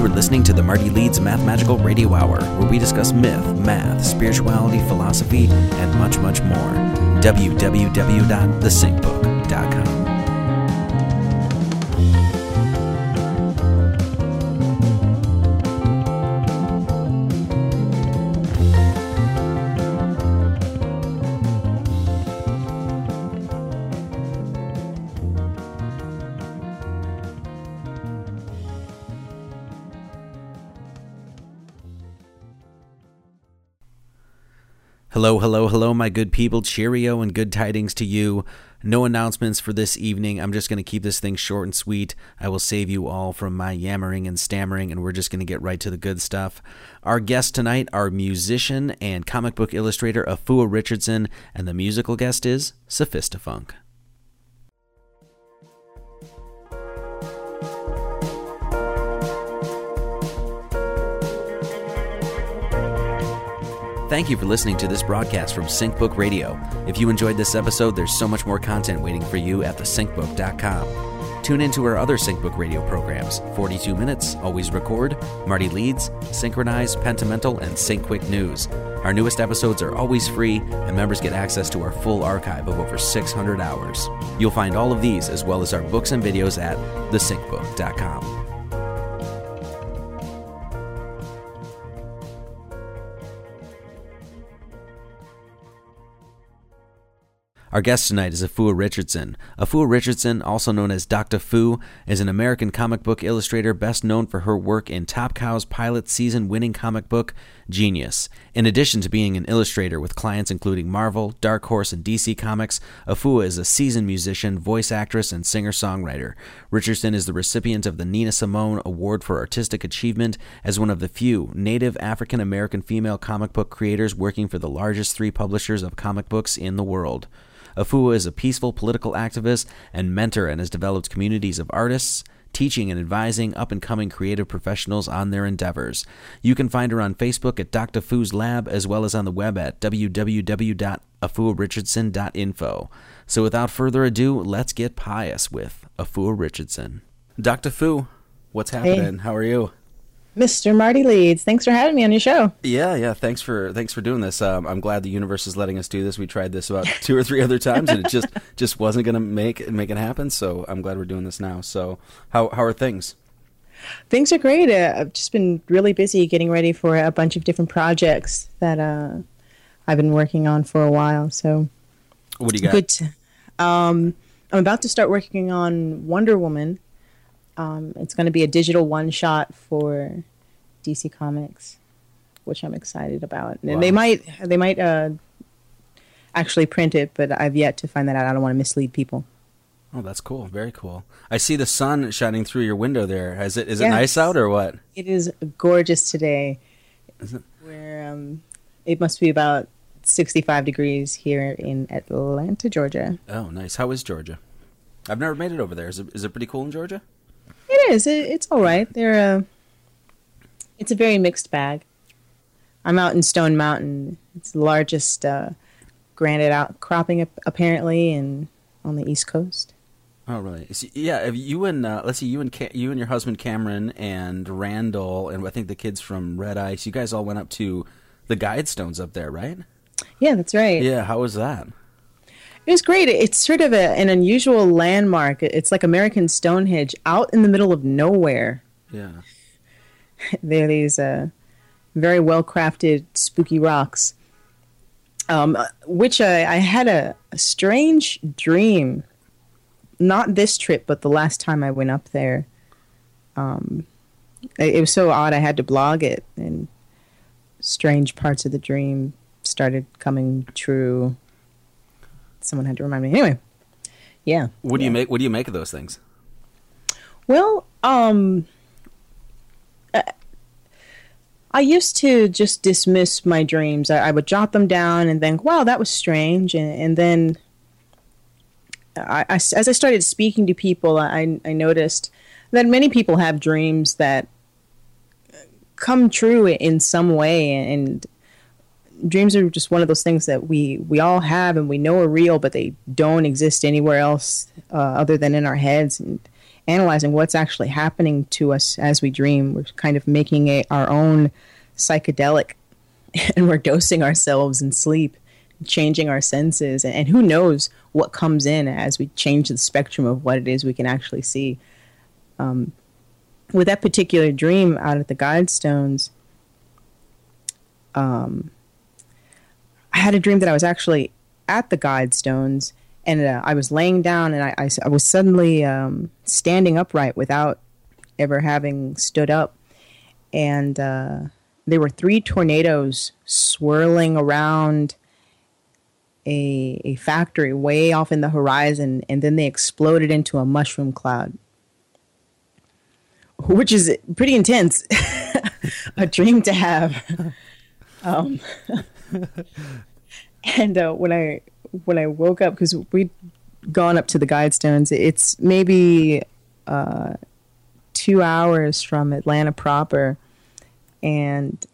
You are listening to the Marty Leeds Mathemagical Radio Hour, where we discuss myth, math, spirituality, philosophy, and much, much more. www.thesyncbook.com. Hello, hello, hello, my good people. Cheerio and good tidings to you. No announcements for this evening. I'm just going to keep this thing short and sweet. I will save you all from my yammering and stammering, and we're just going to get right to the good stuff. Our guest tonight are musician and comic book illustrator Afua Richardson, and the musical guest is Sophistafunk. Thank you for listening to this broadcast from SyncBook Radio. If you enjoyed this episode, there's so much more content waiting for you at thesyncbook.com. Tune in to our other SyncBook Radio programs 42 Minutes, Always Record, Marty Leeds, Synchronize, Pentamental, and Sync Quick News. Our newest episodes are always free, and members get access to our full archive of over 600 hours. You'll find all of these, as well as our books and videos, at thesyncbook.com. Our guest tonight is Afua Richardson. Afua Richardson, also known as Dr. Fu, is an American comic book illustrator best known for her work in Top Cow's pilot season winning comic book, Genius. In addition to being an illustrator with clients including Marvel, Dark Horse, and DC Comics, Afua is a seasoned musician, voice actress, and singer songwriter. Richardson is the recipient of the Nina Simone Award for Artistic Achievement as one of the few native African American female comic book creators working for the largest three publishers of comic books in the world. Afua is a peaceful political activist and mentor and has developed communities of artists, teaching and advising up and coming creative professionals on their endeavors. You can find her on Facebook at Dr. Fu's Lab as well as on the web at www.afuarichardson.info. So without further ado, let's get pious with Afua Richardson. Dr. Fu, what's happening? Hey. How are you? Mr. Marty Leeds. Thanks for having me on your show. Yeah, yeah. Thanks for thanks for doing this. Um, I'm glad the universe is letting us do this. We tried this about two or three other times, and it just just wasn't going to make make it happen. So I'm glad we're doing this now. So how how are things? Things are great. Uh, I've just been really busy getting ready for a bunch of different projects that uh, I've been working on for a while. So what do you got? Good. Um, I'm about to start working on Wonder Woman um, it's going to be a digital one shot for DC Comics, which I'm excited about. And wow. they might they might uh, actually print it, but I've yet to find that out. I don't want to mislead people. Oh, that's cool. Very cool. I see the sun shining through your window there. Is it is yes. it nice out or what? It is gorgeous today. Is it? Where um, it must be about 65 degrees here in Atlanta, Georgia. Oh, nice. How is Georgia? I've never made it over there. Is it is it pretty cool in Georgia? It is. It, it's all right. They're uh, it's a very mixed bag. I'm out in Stone Mountain. It's the largest uh, granite outcropping apparently, and on the East Coast. Oh, really? So, yeah. You and uh, let's see, you and Ca- you and your husband Cameron and Randall, and I think the kids from Red Ice. You guys all went up to the Guidestones up there, right? Yeah, that's right. Yeah. How was that? It was great. It's sort of a, an unusual landmark. It's like American Stonehenge out in the middle of nowhere. Yeah. there are these uh, very well crafted, spooky rocks. Um, which I, I had a, a, strange dream. Not this trip, but the last time I went up there. Um, it, it was so odd, I had to blog it, and strange parts of the dream started coming true someone had to remind me. Anyway, yeah. What do yeah. you make? What do you make of those things? Well, um, I used to just dismiss my dreams. I, I, would jot them down and think, "Wow, that was strange," and, and then I, I, as I started speaking to people, I, I noticed that many people have dreams that come true in some way, and dreams are just one of those things that we we all have and we know are real, but they don't exist anywhere else uh, other than in our heads. And analyzing what's actually happening to us as we dream. We're kind of making it our own psychedelic, and we're dosing ourselves in sleep, changing our senses, and, and who knows what comes in as we change the spectrum of what it is we can actually see. Um, with that particular dream out at the Guidestones, um, I had a dream that I was actually at the Guidestones and uh, I was laying down and I, I, I was suddenly um, standing upright without ever having stood up. And uh, there were three tornadoes swirling around a, a factory way off in the horizon, and then they exploded into a mushroom cloud, which is pretty intense. a dream to have. Um, and uh, when I when I woke up because we'd gone up to the Guidestones. It's maybe uh, two hours from Atlanta proper, and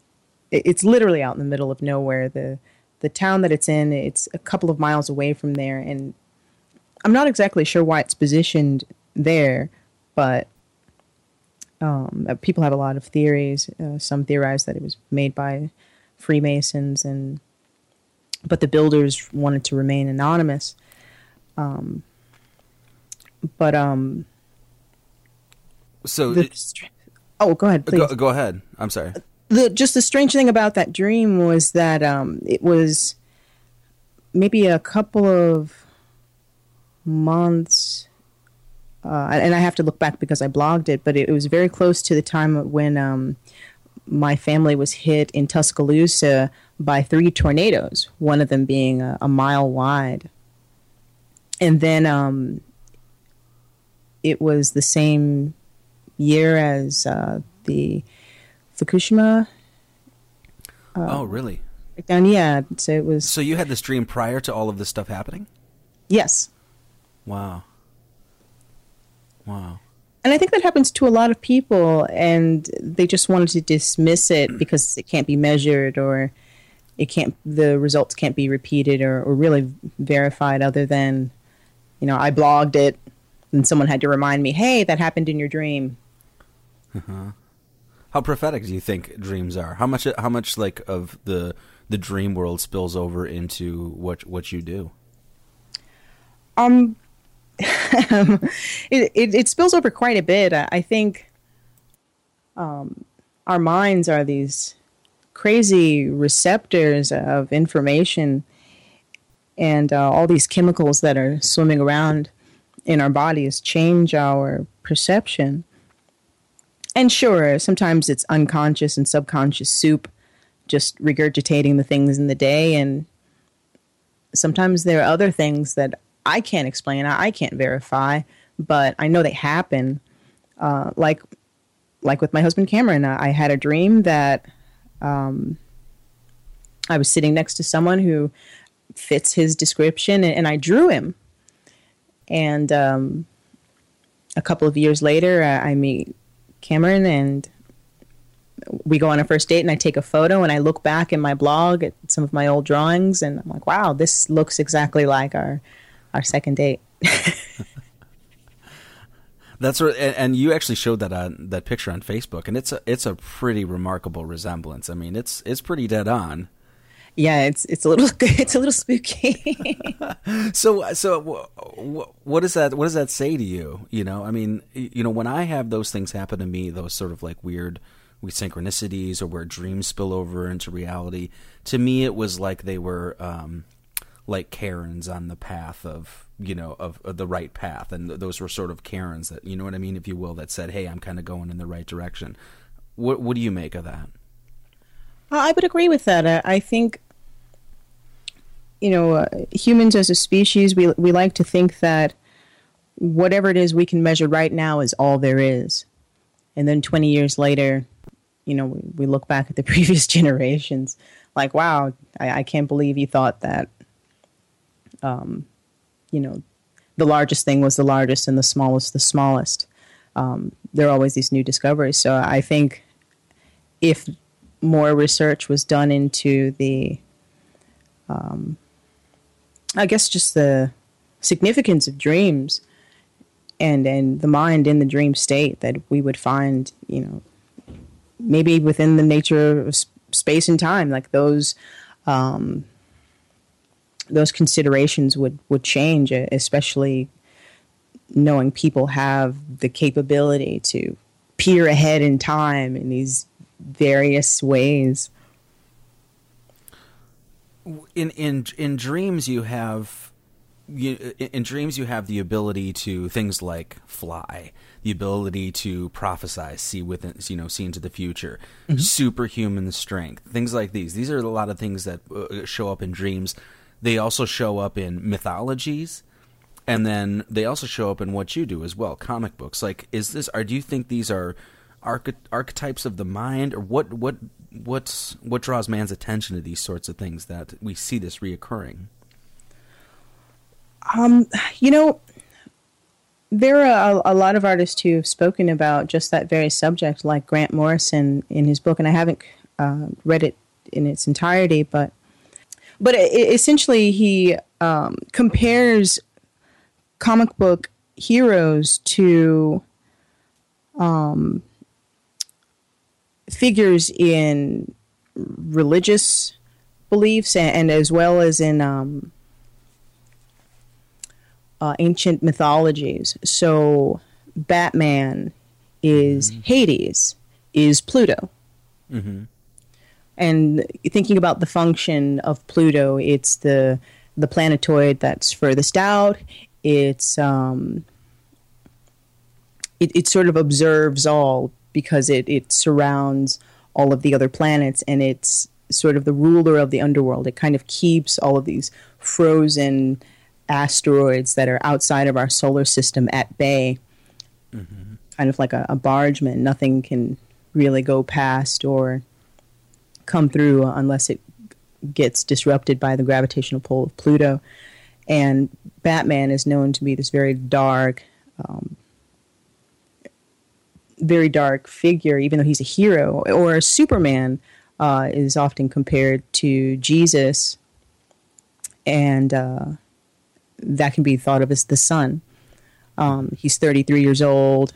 it's literally out in the middle of nowhere. the The town that it's in, it's a couple of miles away from there, and I'm not exactly sure why it's positioned there, but um, uh, people have a lot of theories. Uh, some theorize that it was made by Freemasons and but the builders wanted to remain anonymous. Um, but um, so the, oh, go ahead, please. Go, go, ahead. I'm sorry. The just the strange thing about that dream was that um, it was maybe a couple of months. Uh, and I have to look back because I blogged it, but it, it was very close to the time when um, my family was hit in Tuscaloosa by three tornadoes, one of them being a, a mile wide. And then um, it was the same year as uh, the Fukushima. Uh, oh, really? Down, yeah. So it was. So you had this dream prior to all of this stuff happening? Yes. Wow. Wow. And I think that happens to a lot of people, and they just wanted to dismiss it because it can't be measured or it can't the results can't be repeated or, or really verified other than you know i blogged it and someone had to remind me hey that happened in your dream. Uh-huh. how prophetic do you think dreams are? How much how much like of the the dream world spills over into what what you do? Um it, it, it spills over quite a bit i, I think um our minds are these crazy receptors of information and uh, all these chemicals that are swimming around in our bodies change our perception. And sure, sometimes it's unconscious and subconscious soup, just regurgitating the things in the day. And sometimes there are other things that I can't explain, I can't verify, but I know they happen. Uh, like, like with my husband Cameron, I had a dream that um, I was sitting next to someone who fits his description, and, and I drew him. And um, a couple of years later, uh, I meet Cameron, and we go on a first date, and I take a photo, and I look back in my blog at some of my old drawings, and I'm like, wow, this looks exactly like our our second date. That's right, and you actually showed that on that picture on Facebook, and it's a it's a pretty remarkable resemblance. I mean, it's it's pretty dead on. Yeah, it's it's a little it's a little spooky. so so what does that what does that say to you? You know, I mean, you know, when I have those things happen to me, those sort of like weird with synchronicities or where dreams spill over into reality. To me, it was like they were um, like cairns on the path of you know of, of, the right path, and those were sort of cairns that you know what I mean, if you will, that said, "Hey, I'm kind of going in the right direction." What what do you make of that? I would agree with that. I think you know, uh, humans as a species, we we like to think that whatever it is we can measure right now is all there is, and then 20 years later, you know, we, we look back at the previous generations, like, wow, I, I can't believe you thought that. Um, you know, the largest thing was the largest and the smallest the smallest. Um, there are always these new discoveries. So I think if more research was done into the, um, I guess, just the significance of dreams and and the mind in the dream state, that we would find, you know, maybe within the nature of space and time, like those. Um, those considerations would, would change, especially knowing people have the capability to peer ahead in time in these various ways. In in in dreams, you have you, in dreams you have the ability to things like fly, the ability to prophesy, see within you know see into the future, mm-hmm. superhuman strength, things like these. These are a lot of things that uh, show up in dreams they also show up in mythologies, and then they also show up in what you do as well, comic books. Like, is this? Are do you think these are arch- archetypes of the mind, or what? What? What's what draws man's attention to these sorts of things that we see this reoccurring? Um, you know, there are a, a, lot of artists who have spoken about just that very subject, like Grant Morrison in his book, and I haven't uh, read it in its entirety, but but it, essentially, he um, compares comic book heroes to um, figures in religious beliefs and, and as well as in um, uh, ancient mythologies. So, Batman is mm-hmm. Hades, is Pluto. Mm-hmm and thinking about the function of Pluto, it's the the planetoid that's furthest out. It's um, it, it sort of observes all because it it surrounds all of the other planets, and it's sort of the ruler of the underworld. It kind of keeps all of these frozen asteroids that are outside of our solar system at bay, mm-hmm. kind of like a, a bargeman. Nothing can really go past or come through unless it gets disrupted by the gravitational pull of Pluto. And Batman is known to be this very dark, um, very dark figure, even though he's a hero. Or Superman uh, is often compared to Jesus, and uh, that can be thought of as the sun. Um, he's 33 years old.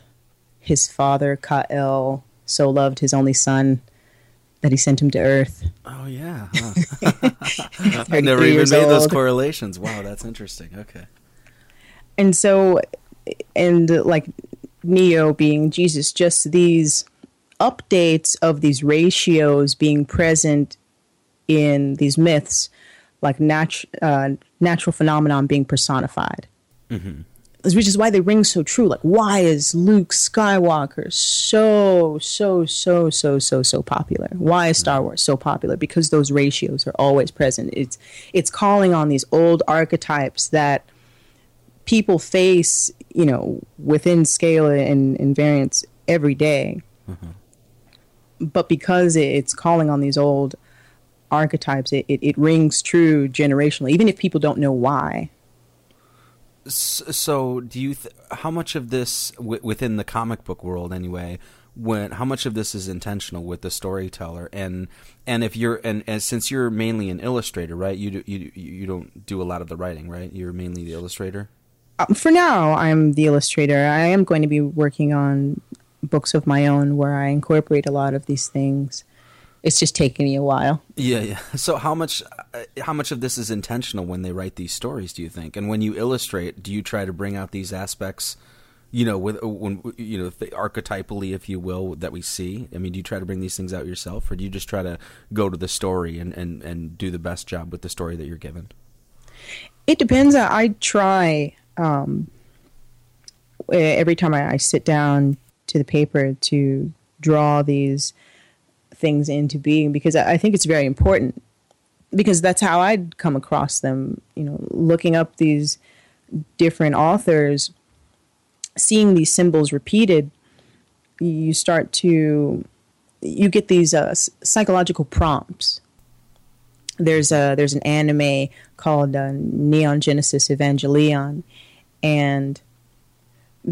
His father, Kal-El, so loved his only son that he sent him to Earth. Oh yeah, huh. I never even made old. those correlations. Wow, that's interesting. Okay. And so, and like Neo being Jesus, just these updates of these ratios being present in these myths, like nat- uh, natural phenomenon being personified. Mm-hmm which is why they ring so true. Like, why is Luke Skywalker so, so, so, so, so, so popular? Why is Star Wars so popular? Because those ratios are always present. It's it's calling on these old archetypes that people face, you know, within scale and, and variance every day. Mm-hmm. But because it's calling on these old archetypes, it, it, it rings true generationally, even if people don't know why. So, do you? Th- how much of this w- within the comic book world, anyway? When how much of this is intentional with the storyteller, and and if you're and, and since you're mainly an illustrator, right? You do, you you don't do a lot of the writing, right? You're mainly the illustrator. Um, for now, I'm the illustrator. I am going to be working on books of my own where I incorporate a lot of these things it's just taking me a while. Yeah, yeah. So how much uh, how much of this is intentional when they write these stories? Do you think? And when you illustrate, do you try to bring out these aspects? You know, with uh, when you know archetypally, if you will, that we see. I mean, do you try to bring these things out yourself, or do you just try to go to the story and and and do the best job with the story that you're given? It depends. I try um, every time I, I sit down to the paper to draw these things into being because I think it's very important because that's how I'd come across them. You know, looking up these different authors, seeing these symbols repeated, you start to you get these uh, psychological prompts. There's a there's an anime called uh, Neon Genesis Evangelion, and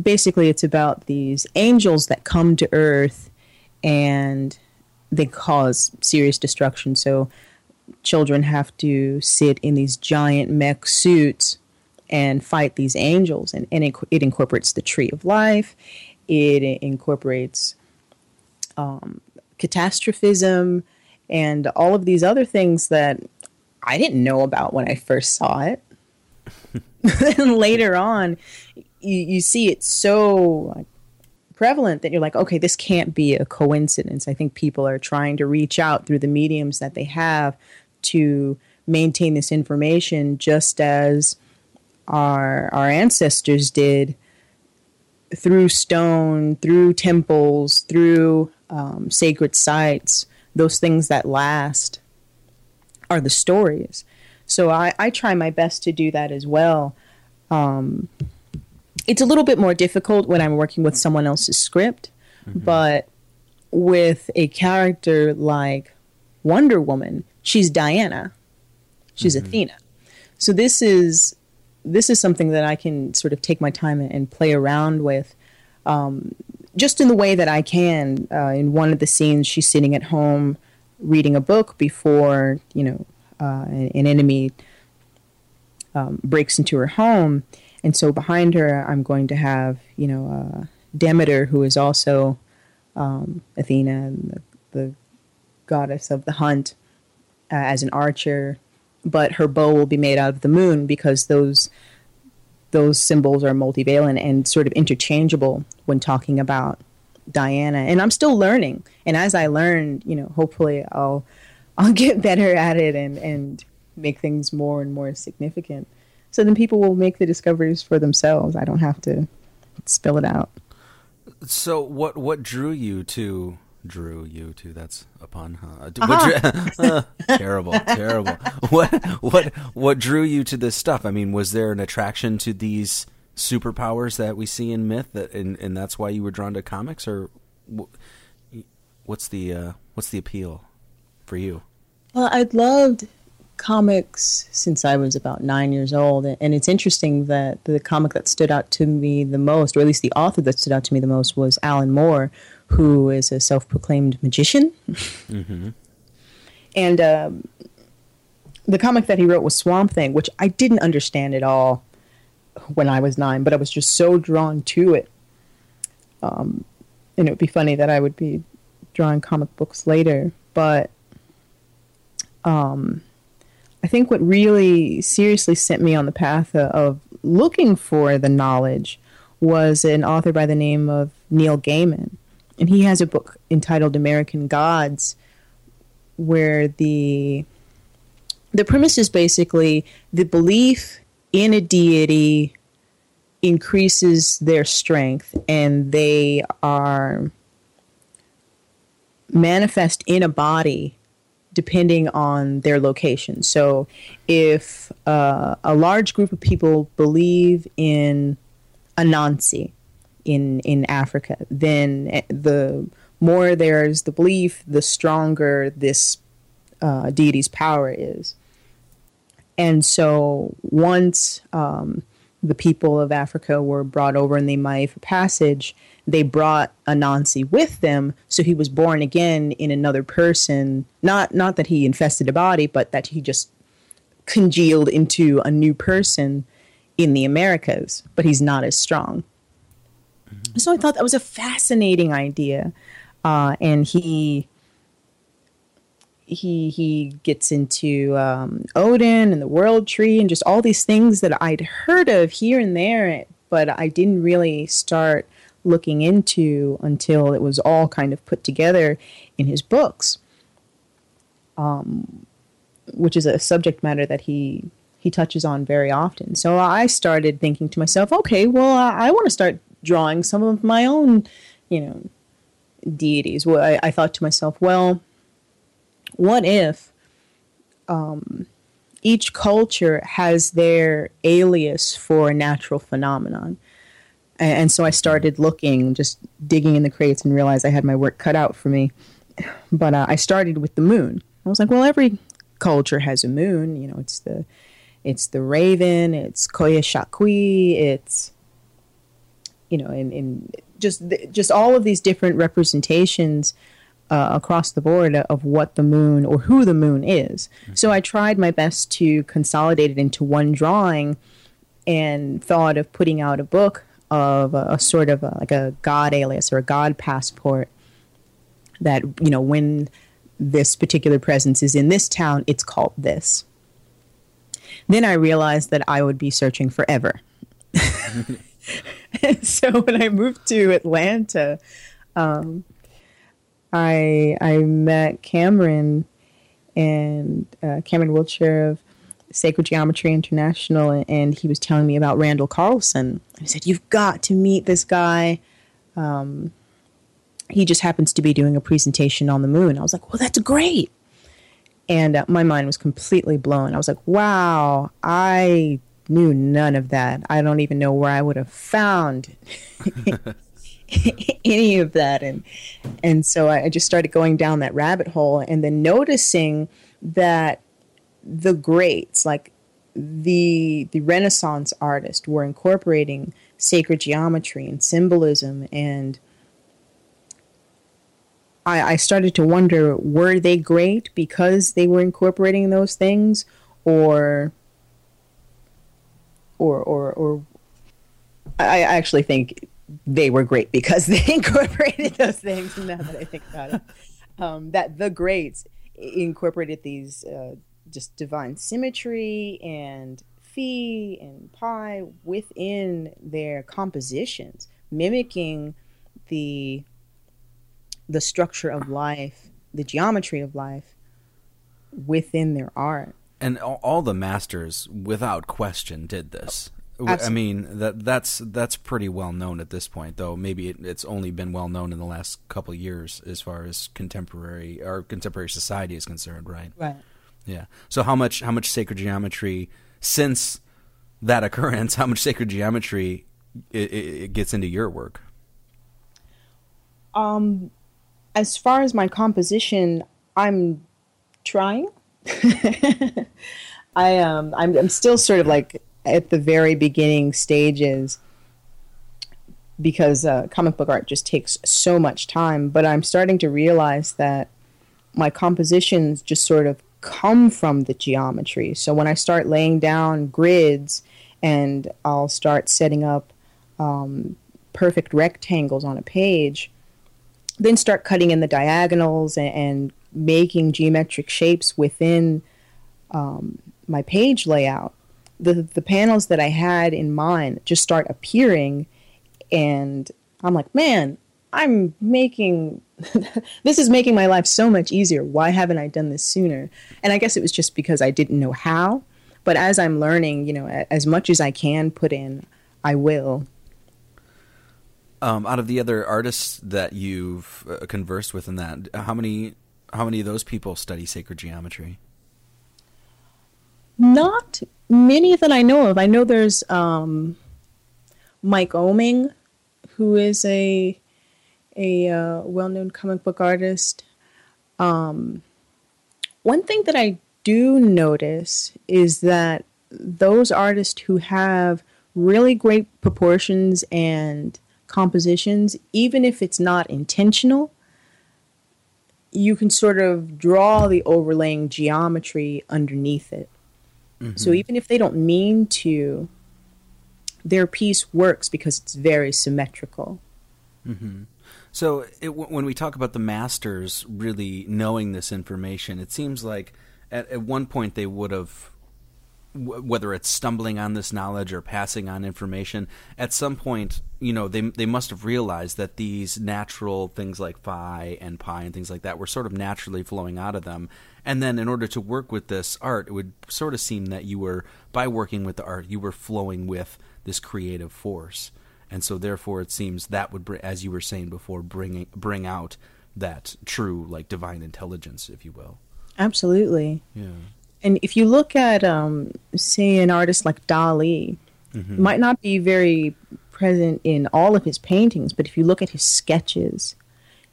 basically it's about these angels that come to Earth and they cause serious destruction. So children have to sit in these giant mech suits and fight these angels, and, and it, it incorporates the tree of life. It incorporates um, catastrophism and all of these other things that I didn't know about when I first saw it. and later on, you, you see it so like, prevalent that you're like, okay, this can't be a coincidence. I think people are trying to reach out through the mediums that they have to maintain this information just as our our ancestors did through stone, through temples, through um, sacred sites, those things that last are the stories. So I, I try my best to do that as well. Um, it's a little bit more difficult when I'm working with someone else's script, mm-hmm. but with a character like Wonder Woman, she's Diana, she's mm-hmm. Athena. So this is this is something that I can sort of take my time and play around with. Um, just in the way that I can. Uh, in one of the scenes, she's sitting at home reading a book before you know uh, an, an, enemy um, breaks into her home, and so behind her, I'm going to have you know uh, Demeter, who is also um, Athena, the, the, goddess of the hunt, uh, as an archer, but her bow will be made out of the moon because those those symbols are multivalent and sort of interchangeable when talking about Diana. And I'm still learning. And as I learn, you know, hopefully I'll I'll get better at it and and make things more and more significant. So then people will make the discoveries for themselves. I don't have to spill it out. So what what drew you to drew you to that's a pun huh? uh-huh. drew, uh, terrible terrible what what what drew you to this stuff i mean was there an attraction to these superpowers that we see in myth that and, and that's why you were drawn to comics or what's the uh, what's the appeal for you well i'd loved comics since I was about nine years old. And it's interesting that the comic that stood out to me the most, or at least the author that stood out to me the most, was Alan Moore, who is a self proclaimed magician. Mm-hmm. and um, the comic that he wrote was Swamp Thing, which I didn't understand at all when I was nine, but I was just so drawn to it. Um, and it would be funny that I would be drawing comic books later, but um, I think what really seriously sent me on the path of looking for the knowledge was an author by the name of Neil Gaiman. And he has a book entitled American Gods where the the premise is basically the belief in a deity increases their strength and they are manifest in a body depending on their location. So, if uh, a large group of people believe in Anansi in in Africa, then eh, the more there's the belief, the stronger this uh, deity's power is. And so, once um, the people of Africa were brought over in the Maifa Passage, they brought Anansi with them, so he was born again in another person. Not not that he infested a body, but that he just congealed into a new person in the Americas, but he's not as strong. Mm-hmm. So I thought that was a fascinating idea, uh, and he he he gets into um, Odin and the World Tree and just all these things that I'd heard of here and there, but I didn't really start looking into until it was all kind of put together in his books, um, which is a subject matter that he he touches on very often. So I started thinking to myself, okay, well, I, I want to start drawing some of my own, you know, deities. Well, I, I thought to myself, well, what if um, each culture has their alias for a natural phenomenon. And so I started looking, just digging in the crates, and realized I had my work cut out for me. But uh, I started with the moon. I was like, well, every culture has a moon. You know, it's the it's the raven, it's Coyolxauhqui, it's you know, in just just all of these different representations uh, across the board of what the moon or who the moon is. Mm-hmm. So I tried my best to consolidate it into one drawing, and thought of putting out a book of a, a sort of a, like a god alias or a god passport. That you know when this particular presence is in this town, it's called this. Then I realized that I would be searching forever. and so when I moved to Atlanta, um, I I met Cameron and uh, Cameron Wiltshire of Sacred Geometry International, and he was telling me about Randall Carlson. He said, "You've got to meet this guy." Um, he just happens to be doing a presentation on the moon. I was like, "Well, that's great." And uh, my mind was completely blown. I was like, wow, I knew none of that. I don't even know where I would have found any of that. And, and so I just started going down that rabbit hole and then noticing that the greats, like the, the Renaissance artists, were incorporating sacred geometry and symbolism and I, I started to wonder were they great because they were incorporating those things or or or or I actually think they were great because they incorporated those things. Now that I think about it, um, that the greats incorporated these uh, just divine symmetry and phi and pi within their compositions, mimicking the the structure of life, the geometry of life within their art. And all, the masters, without question, did this. Absolutely. I mean that that's that's pretty well known at this point, though. Maybe it, it's only been well known in the last couple years as far as contemporary or contemporary society is concerned, right? Right. Yeah. So how much how much sacred geometry since that occurrence? How much sacred geometry it, it gets into your work? Um, as far as my composition, I'm trying. I um I'm I'm still sort of like at the very beginning stages because uh, comic book art just takes so much time. But I'm starting to realize that my compositions just sort of come from the geometry. So when I start laying down grids and I'll start setting up um, perfect rectangles on a page, then start cutting in the diagonals and, and making geometric shapes within um, my page layout, the the panels that I had in mind just start appearing, and I'm like, man, I'm making this is making my life so much easier. Why haven't I done this sooner? And I guess it was just because I didn't know how. But as I'm learning, you know, as much as I can put in, I will. Um, out of the other artists that you've uh, conversed with in that, how many how many of those people study sacred geometry? Not many that I know of. I know there's um, Mike Oeming, who is a a uh, well-known comic book artist. Um, one thing that I do notice is that those artists who have really great proportions and compositions, even if it's not intentional, you can sort of draw the overlaying geometry underneath it. Mm-hmm. So even if they don't mean to, their piece works because it's very symmetrical. Mm-hmm. So it, when we talk about the masters really knowing this information, it seems like at, at one point they would have whether it's stumbling on this knowledge or passing on information, at some point, you know, they they must have realized that these natural things like phi and pi and things like that were sort of naturally flowing out of them. And then, in order to work with this art, it would sort of seem that you were, by working with the art, you were flowing with this creative force. And so, therefore, it seems that would, as you were saying before, bring bring out that true, like divine intelligence, if you will. Absolutely. Yeah. And if you look at, um, say, an artist like Dali, Mm-hmm. might not be very present in all of his paintings, but if you look at his sketches,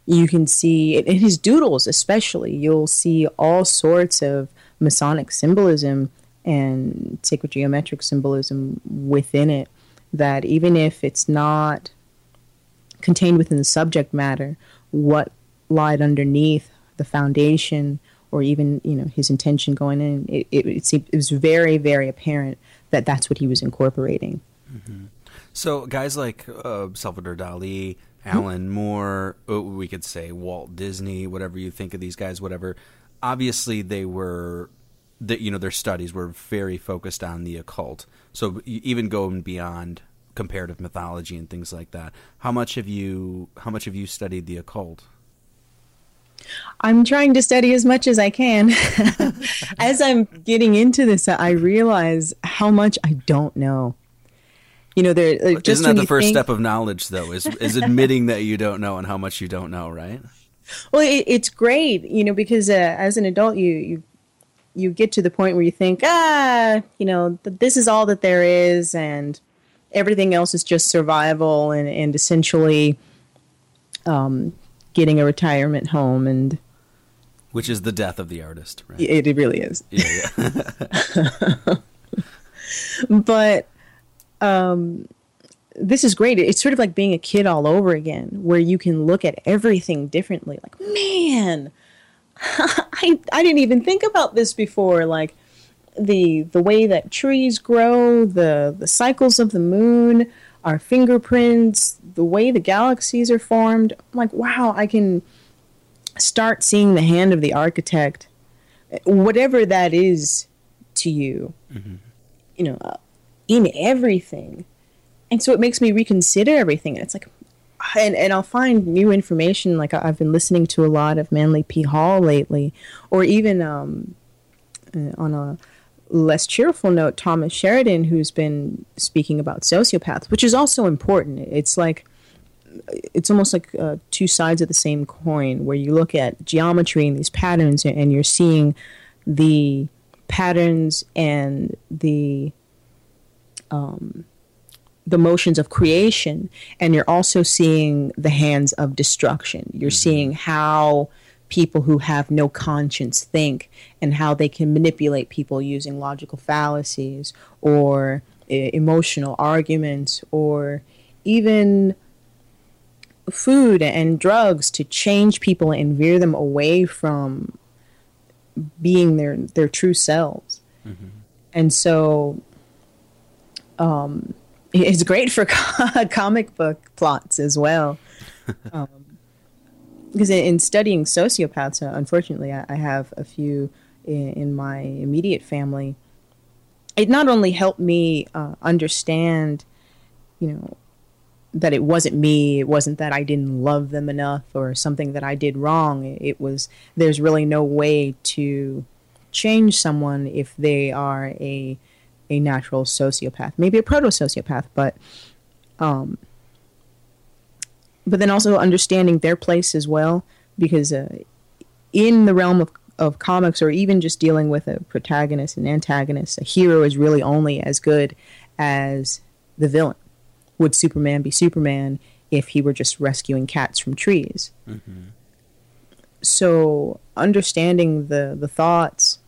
you can see in his doodles, especially, you'll see all sorts of Masonic symbolism and sacred geometric symbolism within it. That even if it's not contained within the subject matter, what lied underneath the foundation, or even you know his intention going in, it it, it, seemed, it was very very apparent that that's what he was incorporating. So guys like uh, Salvador Dali, Alan Moore, oh, we could say Walt Disney, whatever you think of these guys, whatever. Obviously, they were, that you know, their studies were very focused on the occult. So even going beyond comparative mythology and things like that. How much have you? How much have you studied the occult? I'm trying to study as much as I can. as I'm getting into this, I realize how much I don't know. You know, there. uh, Isn't that the first think- step of knowledge, though? Is is admitting that you don't know and how much you don't know, right? Well, it, it's great, you know, because uh, as an adult, you you you get to the point where you think, ah, you know, th- this is all that there is, and everything else is just survival and and essentially, um, getting a retirement home, and Which is the death of the artist, right? it, it really is. Yeah, yeah. but um, this is great. It's sort of like being a kid all over again, where you can look at everything differently. Like, man, I I didn't even think about this before. Like the the way that trees grow, the the cycles of the moon, our fingerprints, the way the galaxies are formed. I'm like, wow, I can start seeing the hand of the architect, whatever that is to you you know, uh, in everything. And so it makes me reconsider everything. And it's like, and, and I'll find new information. Like I've been listening to a lot of Manly P. Hall lately, or even um, uh, on a less cheerful note, Thomas Sheridan, who's been speaking about sociopaths, which is also important. It's like, it's almost like uh, two sides of the same coin, where you look at geometry and these patterns, and you're seeing the patterns and the um, the motions of creation, and you're also seeing the hands of destruction. You're seeing how people who have no conscience think and how they can manipulate people using logical fallacies or e- emotional arguments or even food and drugs to change people and veer them away from being their their true selves. And so um it's great for comic book plots as well. um, because in, in studying sociopaths, uh, unfortunately, I, I have a few in, in my immediate family. It not only helped me uh, understand, you know, that it wasn't me, it wasn't that I didn't love them enough or something that I did wrong. It, it was there's really no way to change someone if they are a a natural sociopath, maybe a proto sociopath, but um, but then also understanding their place as well, because uh, in the realm of of comics, or even just dealing with a protagonist and antagonist, a hero is really only as good as the villain. Would Superman be Superman if he were just rescuing cats from trees? So understanding the the thoughts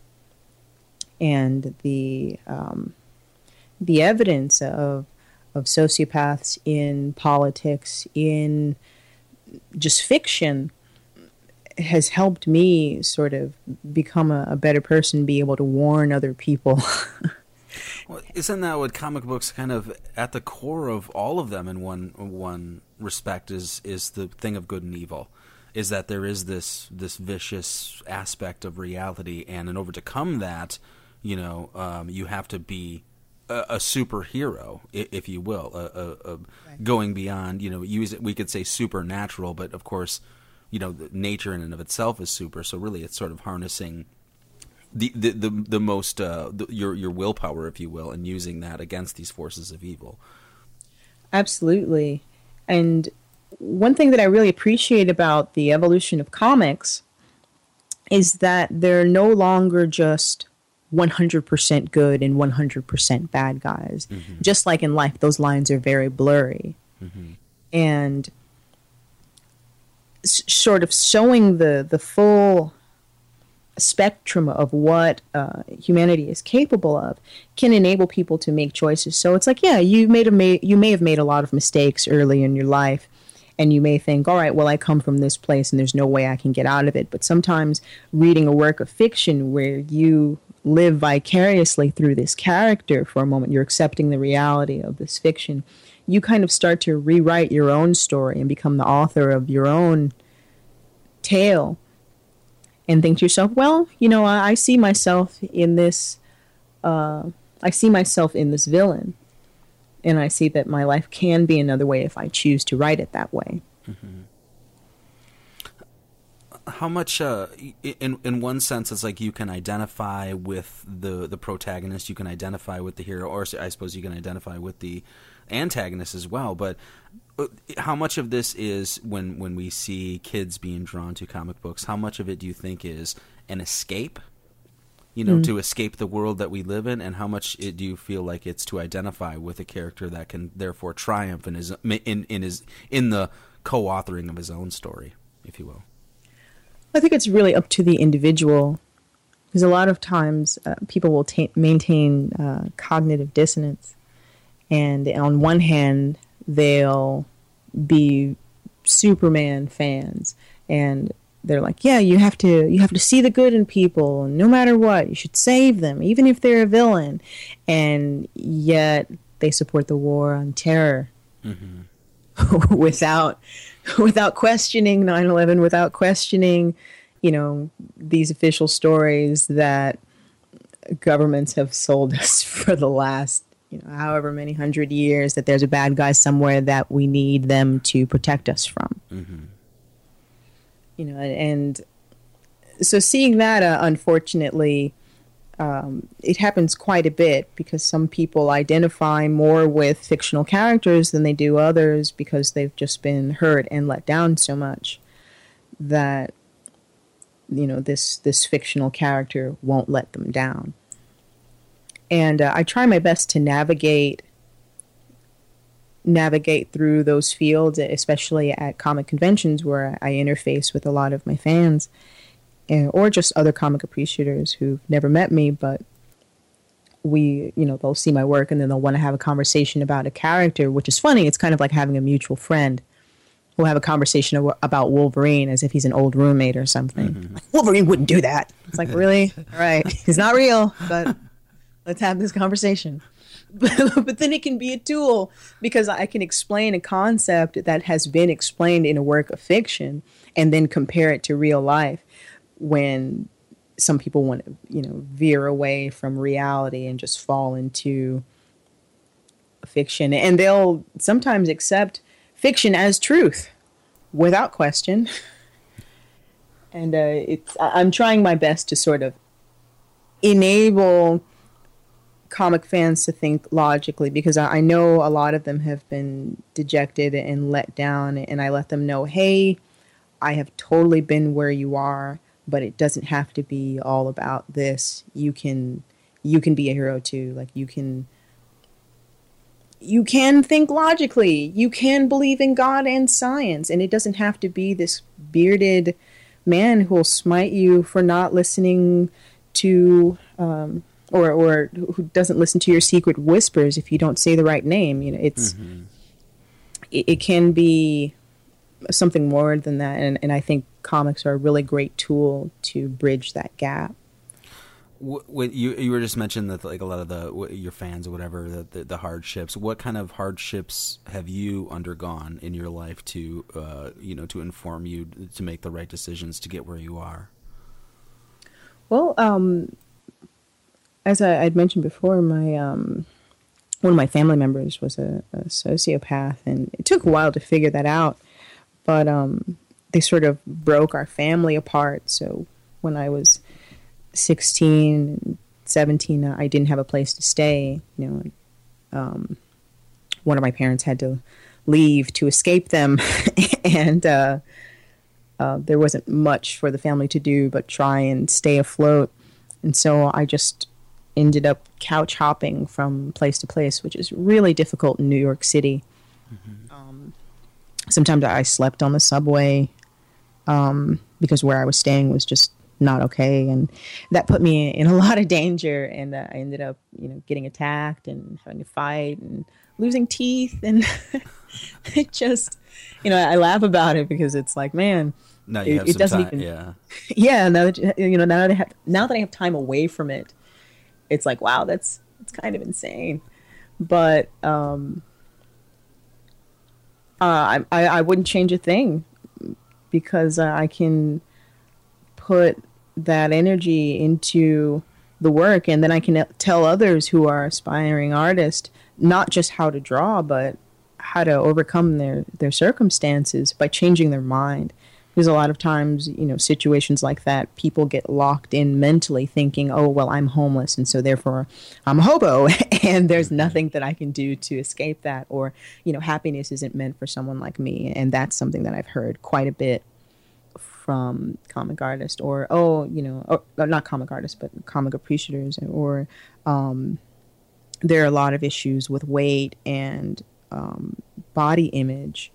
and the um, the evidence of of sociopaths in politics in just fiction has helped me sort of become a, a better person, be able to warn other people. Well, isn't that what comic books kind of at the core of all of them in one one respect is is the thing of good and evil is that there is this this vicious aspect of reality and in order to come that you know um, you have to be a, a superhero i- if you will a, a, a going beyond you know use it we could say supernatural but of course you know the nature in and of itself is super so really it's sort of harnessing the the the, the most uh, the, your your willpower, if you will, and using that against these forces of evil. Absolutely. And one thing that I really appreciate about the evolution of comics is that they're no longer just 100% good and 100% bad guys. Mm-hmm. Just like in life, those lines are very blurry. Mm-hmm. And s- sort of showing the, the full spectrum of what uh, humanity is capable of can enable people to make choices. So it's like, yeah, you made a ma- you may have made a lot of mistakes early in your life, and you may think, all right, well, I come from this place, and there's no way I can get out of it. But sometimes reading a work of fiction where you live vicariously through this character for a moment, you're accepting the reality of this fiction. You kind of start to rewrite your own story and become the author of your own tale and think to yourself, well, you know, I, I see myself in this. Uh, I see myself in this villain, and I see that my life can be another way if I choose to write it that way. Mm-hmm. How much, uh, in in one sense, it's like you can identify with the the protagonist, you can identify with the hero, or I suppose you can identify with the antagonist as well. But uh, how much of this is when when we see kids being drawn to comic books? How much of it do you think is an escape? You know, mm. to escape the world that we live in, and how much it, do you feel like it's to identify with a character that can therefore triumph in his in in his in the co-authoring of his own story, if you will? I think it's really up to the individual, because a lot of times uh, people will ta- maintain uh, cognitive dissonance, and on one hand, they'll be Superman fans and they're like, yeah, you have to you have to see the good in people, no matter what. You should save them, even if they're a villain. And yet they support the war on terror mm-hmm. without without questioning 9/11, without questioning, you know, these official stories that governments have sold us for the last you know, however many hundred years that there's a bad guy somewhere that we need them to protect us from. Mm-hmm. You know, and so seeing that, uh, unfortunately, um, it happens quite a bit because some people identify more with fictional characters than they do others because they've just been hurt and let down so much that you know this this fictional character won't let them down. And uh, I try my best to navigate navigate through those fields, especially at comic conventions where I interface with a lot of my fans, or just other comic appreciators who've never met me, but we, you know, they'll see my work and then they'll want to have a conversation about a character, which is funny. It's kind of like having a mutual friend. We'll have a conversation about Wolverine as if he's an old roommate or something. Mm-hmm. Like, Wolverine wouldn't do that. It's like, really? All right. He's not real, but let's have this conversation. But, but then it can be a tool because I can explain a concept that has been explained in a work of fiction and then compare it to real life when some people want to, you know, veer away from reality and just fall into fiction. And they'll sometimes accept fiction as truth without question. And uh, it's, I'm trying my best to sort of enable comic fans to think logically because I, I, know a lot of them have been dejected and let down, and I let them know, hey, I have totally been where you are, but it doesn't have to be all about this. You can you can be a hero too. Like you can you can think logically. You can believe in God and science, and it doesn't have to be this bearded man who will smite you for not listening to um, or or who doesn't listen to your secret whispers if you don't say the right name. You know, it's mm-hmm. it, it, can be something more than that, and and I think comics are a really great tool to bridge that gap. What, you you were just mentioning that like a lot of the your fans or whatever the, the, the hardships. What kind of hardships have you undergone in your life to uh, you know to inform you to make the right decisions to get where you are? Well, um, as I, would mentioned before, my um, one of my family members was a, a, sociopath, and it took a while to figure that out. But um, they sort of broke our family apart. So when I was 16, 17, I didn't have a place to stay. You know, um, one of my parents had to leave to escape them, and uh, uh, there wasn't much for the family to do but try and stay afloat. And so I just ended up couch hopping from place to place, which is really difficult in New York City. Mm-hmm. Sometimes I slept on the subway um, because where I was staying was just not okay, and that put me in a lot of danger. And uh, I ended up, you know, getting attacked and having to fight and losing teeth, and it just, you know, I laugh about it because it's like, man, now you have it, it doesn't time, even, yeah, yeah. Now that you know, now that I have, now that I have time away from it, it's like, wow, that's it's kind of insane. But um, uh, I, I wouldn't change a thing because uh, I can put that energy into the work and then I can tell others who are aspiring artists not just how to draw but how to overcome their their circumstances by changing their mind because a lot of times you know situations like that people get locked in mentally thinking oh well i'm homeless and so therefore i'm a hobo and there's nothing that i can do to escape that or you know happiness isn't meant for someone like me and that's something that i've heard quite a bit from comic artists or oh you know or, or not comic artists but comic appreciators or um, there are a lot of issues with weight and um, body image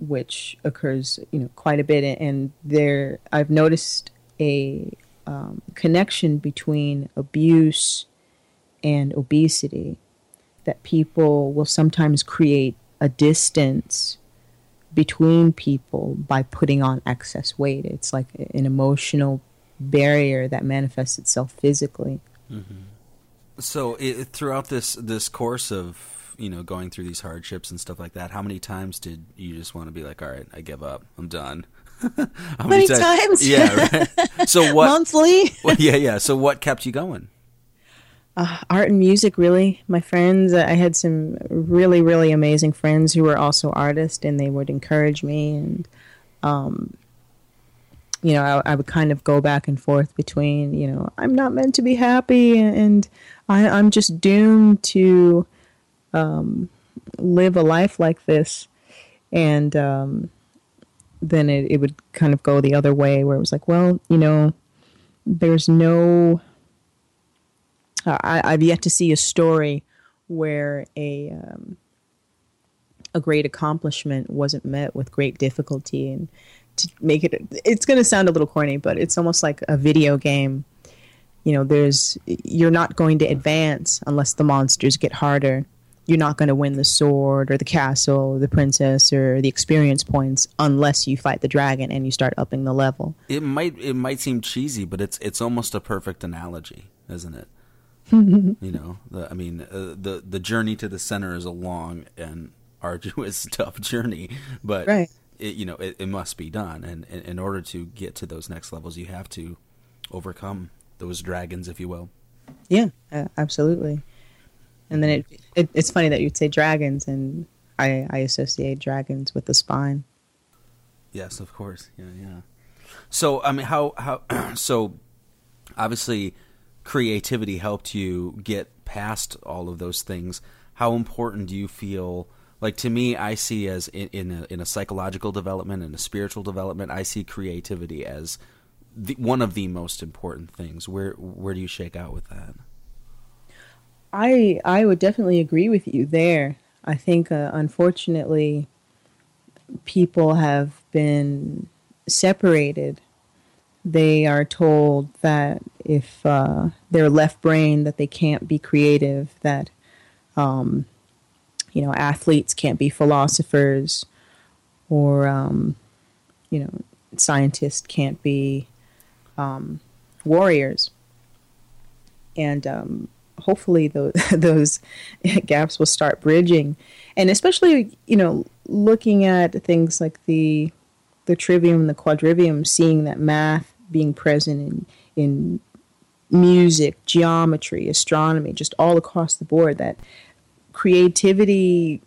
which occurs, you know, quite a bit. And there, I've noticed a um, connection between abuse and obesity. That people will sometimes create a distance between people by putting on excess weight. It's like an emotional barrier that manifests itself physically. Mm-hmm. So, it, throughout this this course of you know going through these hardships and stuff like that, how many times did you just want to be like, all right, I give up, I'm done? how many, many times? times? Yeah. Right? So what? Monthly. well, yeah, yeah. So what kept you going? Uh, art and music, really. My friends, I had some really, really amazing friends who were also artists, and they would encourage me. And, um, you know, I, I, would kind of go back and forth between, you know, I'm not meant to be happy, and I, I'm just doomed to um, live a life like this, and um, then it, it would kind of go the other way, where it was like, well, you know, there's no. Uh, I, I've yet to see a story where a um, a great accomplishment wasn't met with great difficulty and to make it it's going to sound a little corny but it's almost like a video game you know there's you're not going to advance unless the monsters get harder you're not going to win the sword or the castle or the princess or the experience points unless you fight the dragon and you start upping the level. It might it might seem cheesy, but it's it's almost a perfect analogy, isn't it? you know, the, I mean, uh, the the journey to the center is a long and arduous, tough journey, but right. it, you know, it, it must be done, and, and in order to get to those next levels, you have to overcome those dragons, if you will. Yeah, uh, absolutely. And then it, it, it's funny that you'd say dragons, and I, I associate dragons with the spine. Yes, of course. Yeah, yeah. So I mean, how how so? Obviously, creativity helped you get past all of those things. How important do you feel? Like to me, I see as in in a, in a psychological development and a spiritual development, I see creativity as the, one of the most important things. Where where do you shake out with that? I I would definitely agree with you there. I think uh, unfortunately people have been separated. They are told that if uh, they're left brain, that they can't be creative. That um, you know athletes can't be philosophers, or um, you know scientists can't be um, warriors. And um, hopefully those those gaps will start bridging, and especially you know looking at things like the the trivium and the quadrivium, seeing that math being present in in music, geometry, astronomy, just all across the board. That creativity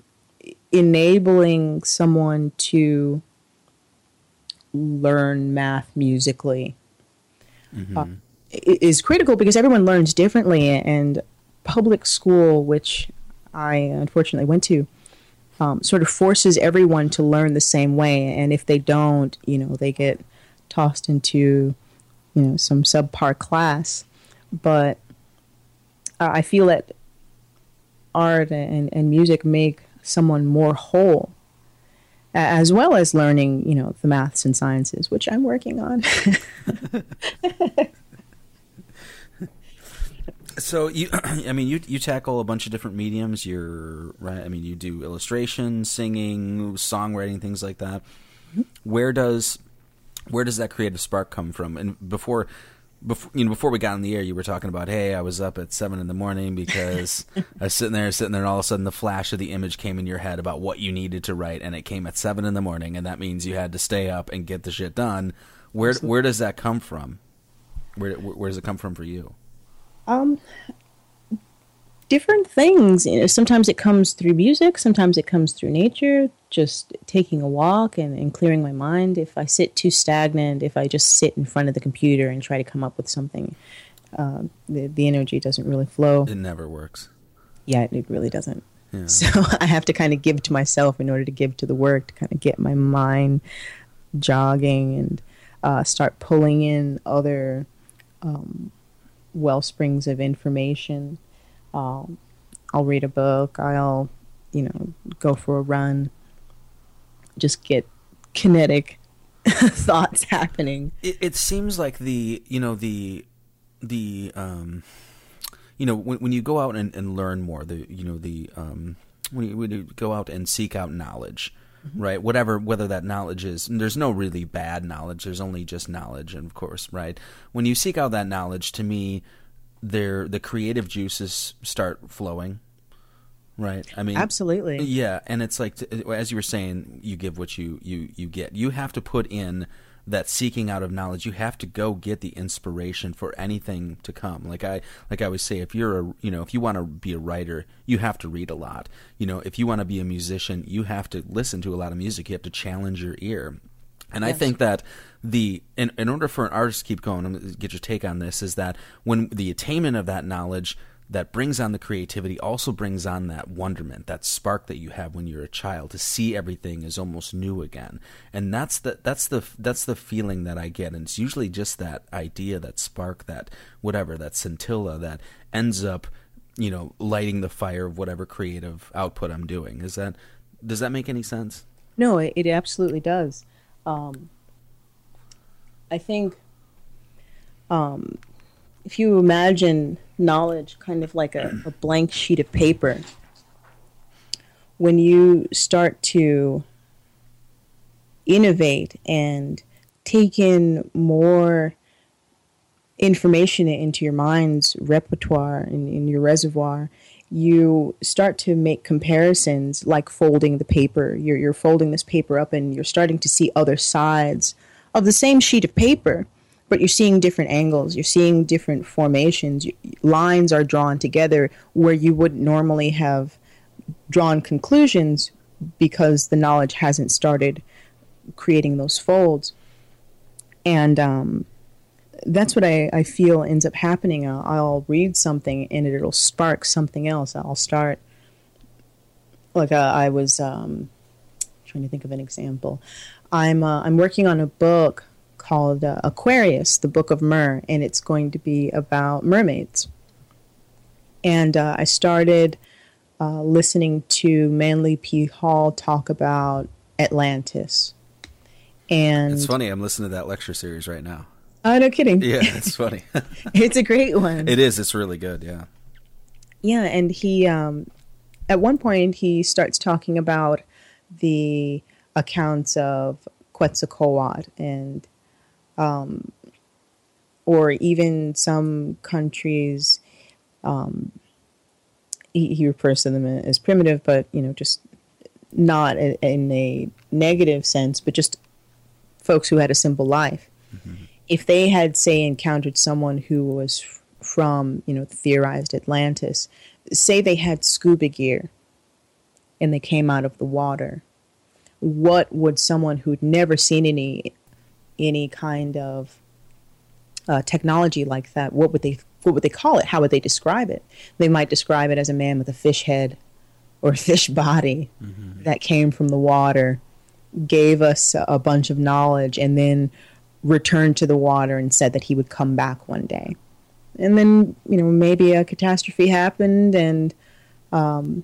enabling someone to learn math musically. Mm-hmm. Uh, is critical because everyone learns differently, and public school, which I unfortunately went to, um, sort of forces everyone to learn the same way, and if they don't, you know, they get tossed into, you know, some subpar class. But uh, I feel that art and, and music make someone more whole, as well as learning, you know, the maths and sciences, which I'm working on. so you, I mean, you you tackle a bunch of different mediums. You're right. I mean, you do illustration, singing, songwriting, things like that. Mm-hmm. Where does where does that creative spark come from? And before before you know before we got on the air, you were talking about, hey, I was up at seven in the morning because I was sitting there, sitting there, and all of a sudden the flash of the image came in your head about what you needed to write, and it came at seven in the morning, and that means you had to stay up and get the shit done. Where Absolutely. where does that come from? Where where does it come from for you? Um, different things. You know, sometimes it comes through music, sometimes it comes through nature, just taking a walk and, and clearing my mind. If I sit too stagnant, if I just sit in front of the computer and try to come up with something, uh, the, the energy doesn't really flow. It never works. Yeah, it really doesn't. Yeah. So I have to kind of give to myself in order to give to the work to kind of get my mind jogging and uh, start pulling in other um, well springs of information um, I'll read a book. I'll, you know, go for a run. Just get kinetic thoughts happening. It, it, seems like the, you know, the, the, um, you know, when when you go out and, and learn more, the, you know, the, um, when you, when you go out and seek out knowledge, mm-hmm. right? Whatever, whether that knowledge is, there's no really bad knowledge. There's only just knowledge, and of course, right? When you seek out that knowledge, to me, their the creative juices start flowing right i mean absolutely yeah and it's like as you were saying you give what you you you get you have to put in that seeking out of knowledge you have to go get the inspiration for anything to come. Like i like i always say if you're a you know if you want to be a writer you have to read a lot. You know if you want to be a musician you have to listen to a lot of music. You have to challenge your ear. And yes. I think that the in, in order for an artist to keep going, get your take on this, is that when the attainment of that knowledge that brings on the creativity also brings on that wonderment, that spark that you have when you're a child to see everything is almost new again. And that's the that's the that's the feeling that I get. And it's usually just that idea, that spark, that whatever, that scintilla that ends up, you know, lighting the fire of whatever creative output I'm doing. Is that does that make any sense? No, it, it absolutely does. Um, I think um, if you imagine knowledge kind of like a, a blank sheet of paper, when you start to innovate and take in more information into your mind's repertoire in, in your reservoir you start to make comparisons like folding the paper. You're, you're folding this paper up and you're starting to see other sides of the same sheet of paper, but you're seeing different angles. You're seeing different formations. Lines are drawn together where you wouldn't normally have drawn conclusions because the knowledge hasn't started creating those folds. And um, that's what I, I feel ends up happening. I'll, read something and it'll spark something else. I'll start like uh, I was um, trying to think of an example. I'm uh, I'm working on a book called uh, Aquarius, the Book of Mer, and it's going to be about mermaids. And uh, I started uh, listening to Manly P. Hall talk about Atlantis. And it's funny. I'm listening to that lecture series right now. Oh, no kidding. Yeah, it's funny. it's a great one. It is. It's really good. Yeah. Yeah, and he, um, at one point, he starts talking about the accounts of Quetzalcoatl and, um, or even some countries, um, he, he refers to them as primitive, but you know, just not in a negative sense, but just folks who had a simple life. Mm-hmm if they had, say, encountered someone who was from, you know, the theorized Atlantis, say they had scuba gear and they came out of the water, what would someone who'd never seen any any kind of uh, technology like that, what would they what would they call it? How would they describe it? They might describe it as a man with a fish head or fish body mm-hmm. that came from the water, gave us a bunch of knowledge, and then returned to the water and said that he would come back one day. and then you know maybe a catastrophe happened and um,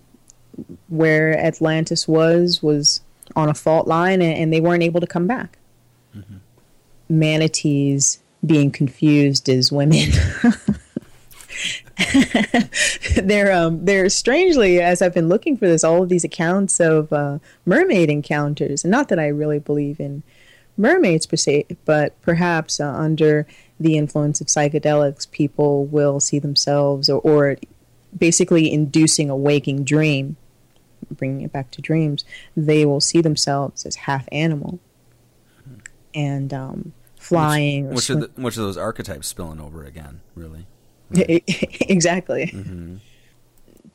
where Atlantis was was on a fault line and, and they weren't able to come back. Mm-hmm. Manatees being confused as women. they're um, they're strangely, as I've been looking for this, all of these accounts of uh, mermaid encounters. And not that I really believe in mermaids per se, but perhaps uh, under the influence of psychedelics, people will see themselves, or, or basically inducing a waking dream, bringing it back to dreams. They will see themselves as half animal, and um, flying. Which, which, sw- the, which, of those archetypes spilling over again, really? exactly. Mm-hmm.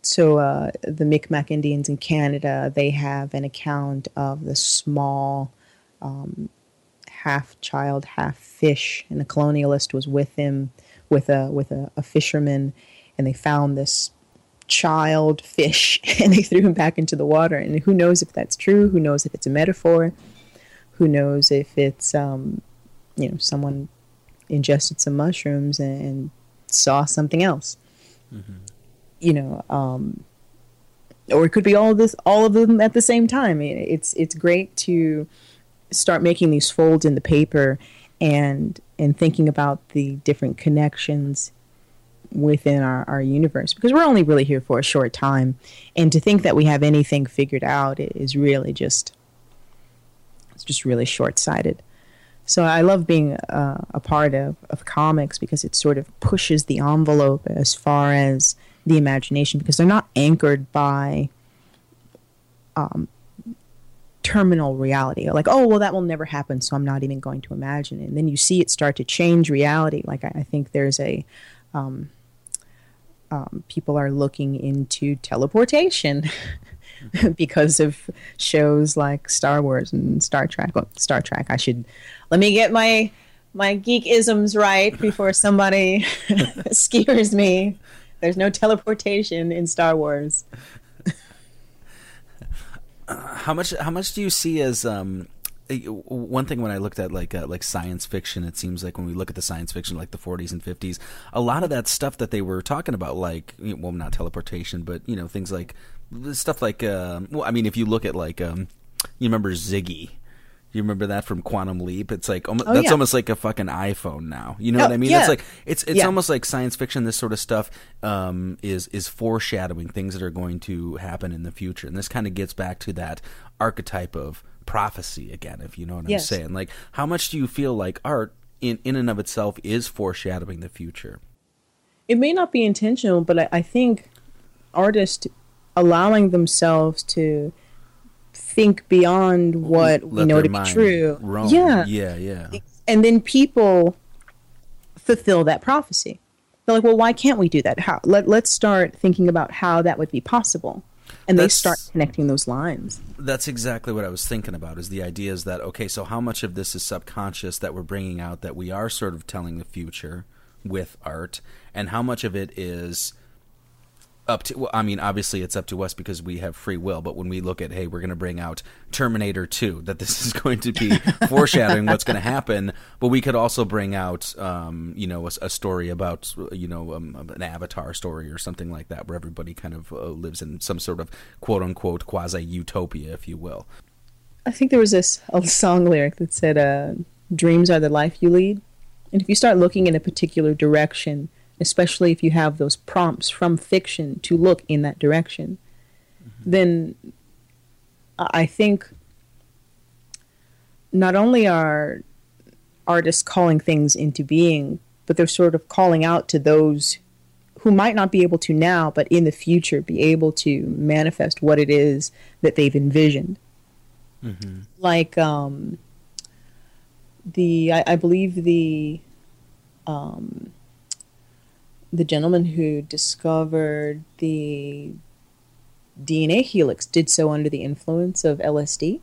So uh, the Micmac Indians in Canada, they have an account of the small, um, half child, half fish, and a colonialist was with him, with a with a, a fisherman, and they found this child fish and they threw him back into the water. And who knows if that's true? Who knows if it's a metaphor? Who knows if it's um, you know someone ingested some mushrooms and, and saw something else. Mm-hmm. You know, um, or it could be all of this, all of them at the same time. It's it's great to start making these folds in the paper and and thinking about the different connections within our, our universe because we're only really here for a short time and to think that we have anything figured out is really just it's just really short-sighted so I love being uh, a part of, of comics because it sort of pushes the envelope as far as the imagination because they're not anchored by um, terminal reality. Like, oh, well, that will never happen, so I'm not even going to imagine it. And then you see it start to change reality. Like, I, I think there's a. Um, um, people are looking into teleportation because of shows like Star Wars and Star Trek. Well, Star Trek, I should let me get my my geek isms right before somebody skewers me. There's no teleportation in Star Wars. how much? How much do you see as um, one thing when I looked at like uh, like science fiction, it seems like when we look at the science fiction like the 40s and 50s, a lot of that stuff that they were talking about, like well, not teleportation, but you know things like stuff like uh, well, I mean, if you look at like um, you remember Ziggy you remember that from Quantum Leap? It's like oh, that's yeah. almost like a fucking iPhone now. You know oh, what I mean? Yeah. It's like it's it's yeah. almost like science fiction. This sort of stuff um, is is foreshadowing things that are going to happen in the future, and this kind of gets back to that archetype of prophecy again, if you know what yes. I'm saying. Like, how much do you feel like art in in and of itself is foreshadowing the future? It may not be intentional, but I, I think artists allowing themselves to think beyond what Let we know to be true. Roam. Yeah. Yeah, yeah. And then people fulfill that prophecy. They're like, well, why can't we do that? How? Let, let's start thinking about how that would be possible. And that's, they start connecting those lines. That's exactly what I was thinking about. Is the idea is that okay? So how much of this is subconscious that we're bringing out that we are sort of telling the future with art, and how much of it is up to well, I mean obviously it's up to us because we have free will but when we look at hey we're going to bring out Terminator 2 that this is going to be foreshadowing what's going to happen but we could also bring out um, you know a, a, story about you know um, an avatar story or something like that where everybody kind of uh, lives in some sort of quote unquote quasi utopia if you will. I think there was this a song lyric that said uh, dreams are the life you lead. And if you start looking in a particular direction especially if you have those prompts from fiction to look in that direction, mm-hmm. then I think not only are artists calling things into being, but they're sort of calling out to those who might not be able to now, but in the future be able to manifest what it is that they've envisioned. Mm-hmm. Like um, the, I, I believe the um, the gentleman who discovered the DNA helix did so under the influence of LSD.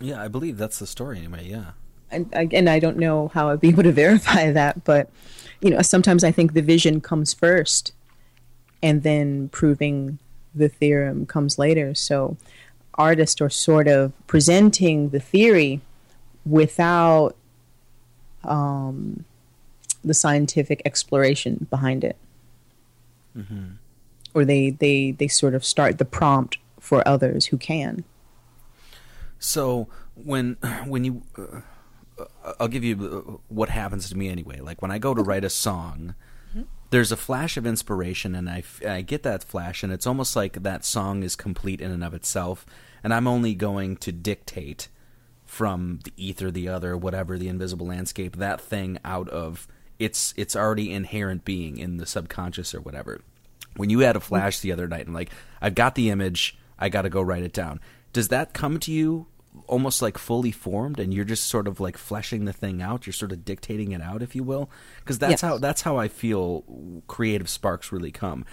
Yeah, I believe that's the story anyway. Yeah, and and I don't know how I'd be able to verify that, but you know, sometimes I think the vision comes first, and then proving the theorem comes later. So, artists are sort of presenting the theory without um, the scientific exploration behind it. Mm-hmm. Or they, they, they sort of start the prompt for others who can. So when when you, uh, I'll give you what happens to me anyway. Like when I go to write a song, mm-hmm. there's a flash of inspiration, and I I get that flash, and it's almost like that song is complete in and of itself, and I'm only going to dictate from the ether, the other, whatever, the invisible landscape, that thing out of its its already inherent being in the subconscious or whatever. When you had a flash the other night and like I've got the image, I got to go write it down. Does that come to you almost like fully formed and you're just sort of like fleshing the thing out you're sort of dictating it out if you will because that's yes. how that's how i feel creative sparks really come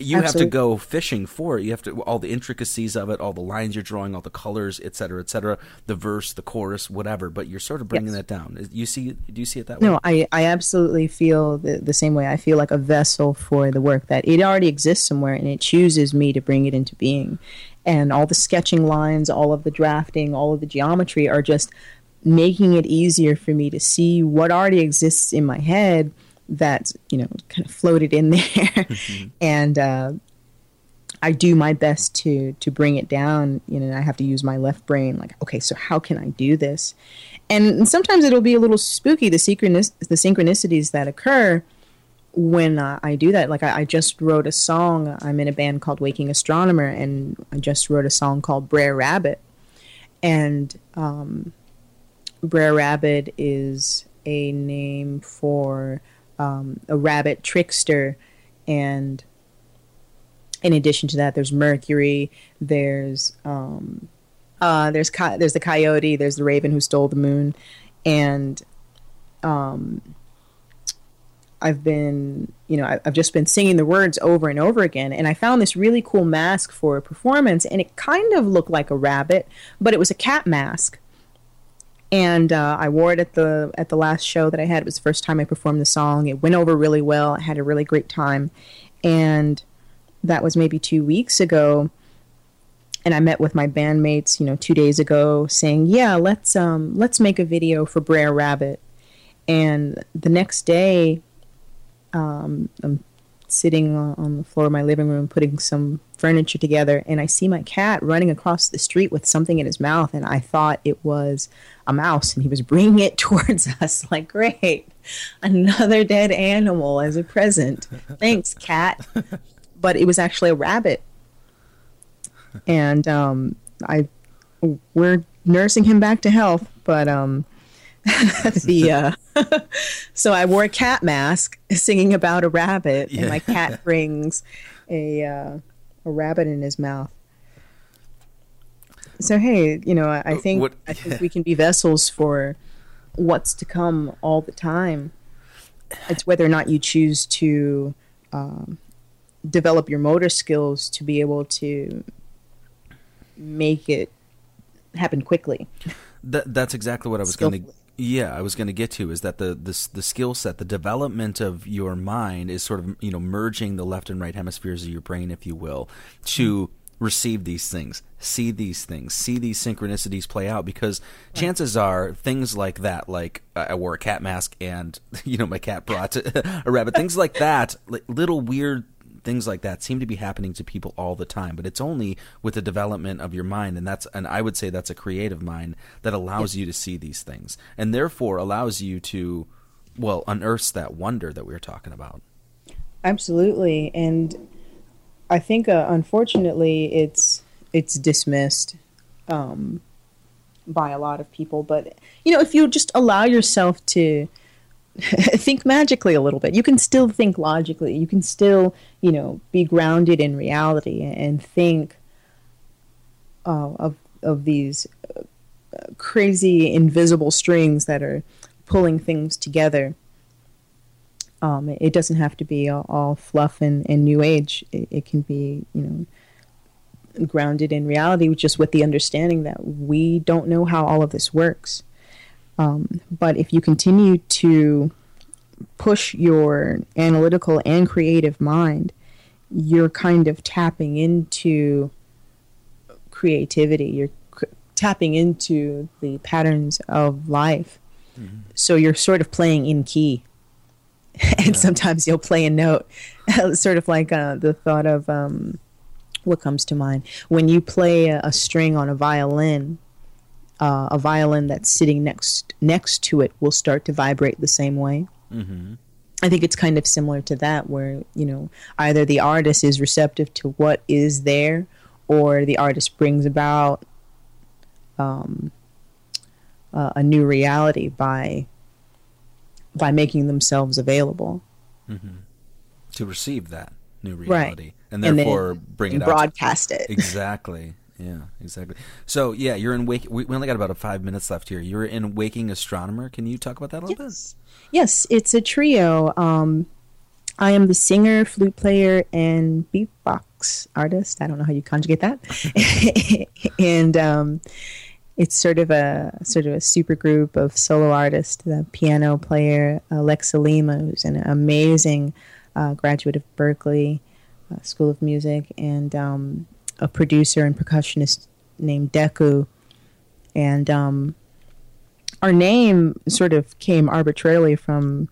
you Absolutely. have to go fishing for it. You have to all the intricacies of it, all the lines you're drawing, all the colors, et cetera, et cetera, the verse, the chorus, whatever. But you're sort of bringing yes. that down. You see? Do you see it that no, way? No, I I absolutely feel the, the same way. I feel like a vessel for the work that it already exists somewhere, and it chooses me to bring it into being. And all the sketching lines, all of the drafting, all of the geometry are just making it easier for me to see what already exists in my head that you know kind of floated in there, mm-hmm. and uh, I do my best to to bring it down. You know, I have to use my left brain. Like, okay, so how can I do this? And sometimes it'll be a little spooky the synchronis- the synchronicities that occur when uh, I do that. Like, I, I, just wrote a song. I'm in a band called Waking Astronomer, and I just wrote a song called Brer Rabbit. And um, Brer Rabbit is a name for um, a rabbit trickster, and in addition to that, there's Mercury. There's um, uh, there's co- there's the coyote. There's the raven who stole the moon, and um, I've been you know I've just been singing the words over and over again, and I found this really cool mask for a performance, and it kind of looked like a rabbit, but it was a cat mask and uh, I wore it at the at the last show that I had. It was the first time I performed the song. It went over really well. I had a really great time, and that was maybe two weeks ago. And I met with my bandmates, you know, two days ago, saying, "Yeah, let's um let's make a video for Brer Rabbit." And the next day, um, I'm sitting on the floor of my living room putting some furniture together and I see my cat running across the street with something in his mouth and I thought it was a mouse and he was bringing it towards us like great another dead animal as a present. Thanks cat. But it was actually a rabbit. And um, I we're nursing him back to health but um, the uh, so I wore a cat mask singing about a rabbit, yeah. and my cat brings a uh, a rabbit in his mouth. So hey, you know, I, I think what, I think we can be vessels for what's to come all the time. It's whether or not you choose to um, develop your motor skills to be able to make it happen quickly. That, that's exactly what I was going to yeah, I was going to get to is that the the, the skill set, the development of your mind is sort of you know merging the left and right hemispheres of your brain, if you will, to mm-hmm. receive these things, see these things, see these synchronicities play out. Because chances are things like that, like I wore a cat mask and you know my cat brought a rabbit, things like that, like little weird things like that seem to be happening to people all the time but it's only with the development of your mind and that's and i would say that's a creative mind that allows you to see these things and therefore allows you to well unearth that wonder that we were talking about absolutely and i think uh, unfortunately it's it's dismissed um, by a lot of people but you know if you just allow yourself to think magically a little bit. You can still think logically. You can still, you know, be grounded in reality and think uh, of of these uh, crazy invisible strings that are pulling things together. Um, it doesn't have to be all, all fluff and, and, new age. It, it, can be, you know, grounded in reality, just with the understanding that we don't know how all of this works. Um, but if you continue to push your analytical and creative mind, you're kind of tapping into creativity. You're tapping into the patterns of life. Mm-hmm. So you're sort of playing in key. and sometimes you'll play a note, sort of like uh, the thought of um, what comes to mind when you play a, a string on a violin. Uh, a violin that's sitting next next to it will start to vibrate the same way. Mm-hmm. I think it's kind of similar to that, where you know either the artist is receptive to what is there, or the artist brings about um, uh, a new reality by by making themselves available to receive that new reality and And therefore bring and it out broadcast it. exactly yeah exactly so yeah you're in wake we only got about five minutes left here you're in waking astronomer can you talk about that a little Yes. Yes, it's a trio. Um, I am the singer, flute player, and beatbox artist. I don't know how you conjugate that. and um, it's sort of a sort of a super group of solo artists. The piano player Alexa Lima, who's an amazing uh, graduate of Berklee uh, School of Music, and um, a producer and percussionist named Deku. And um, our name sort of came arbitrarily from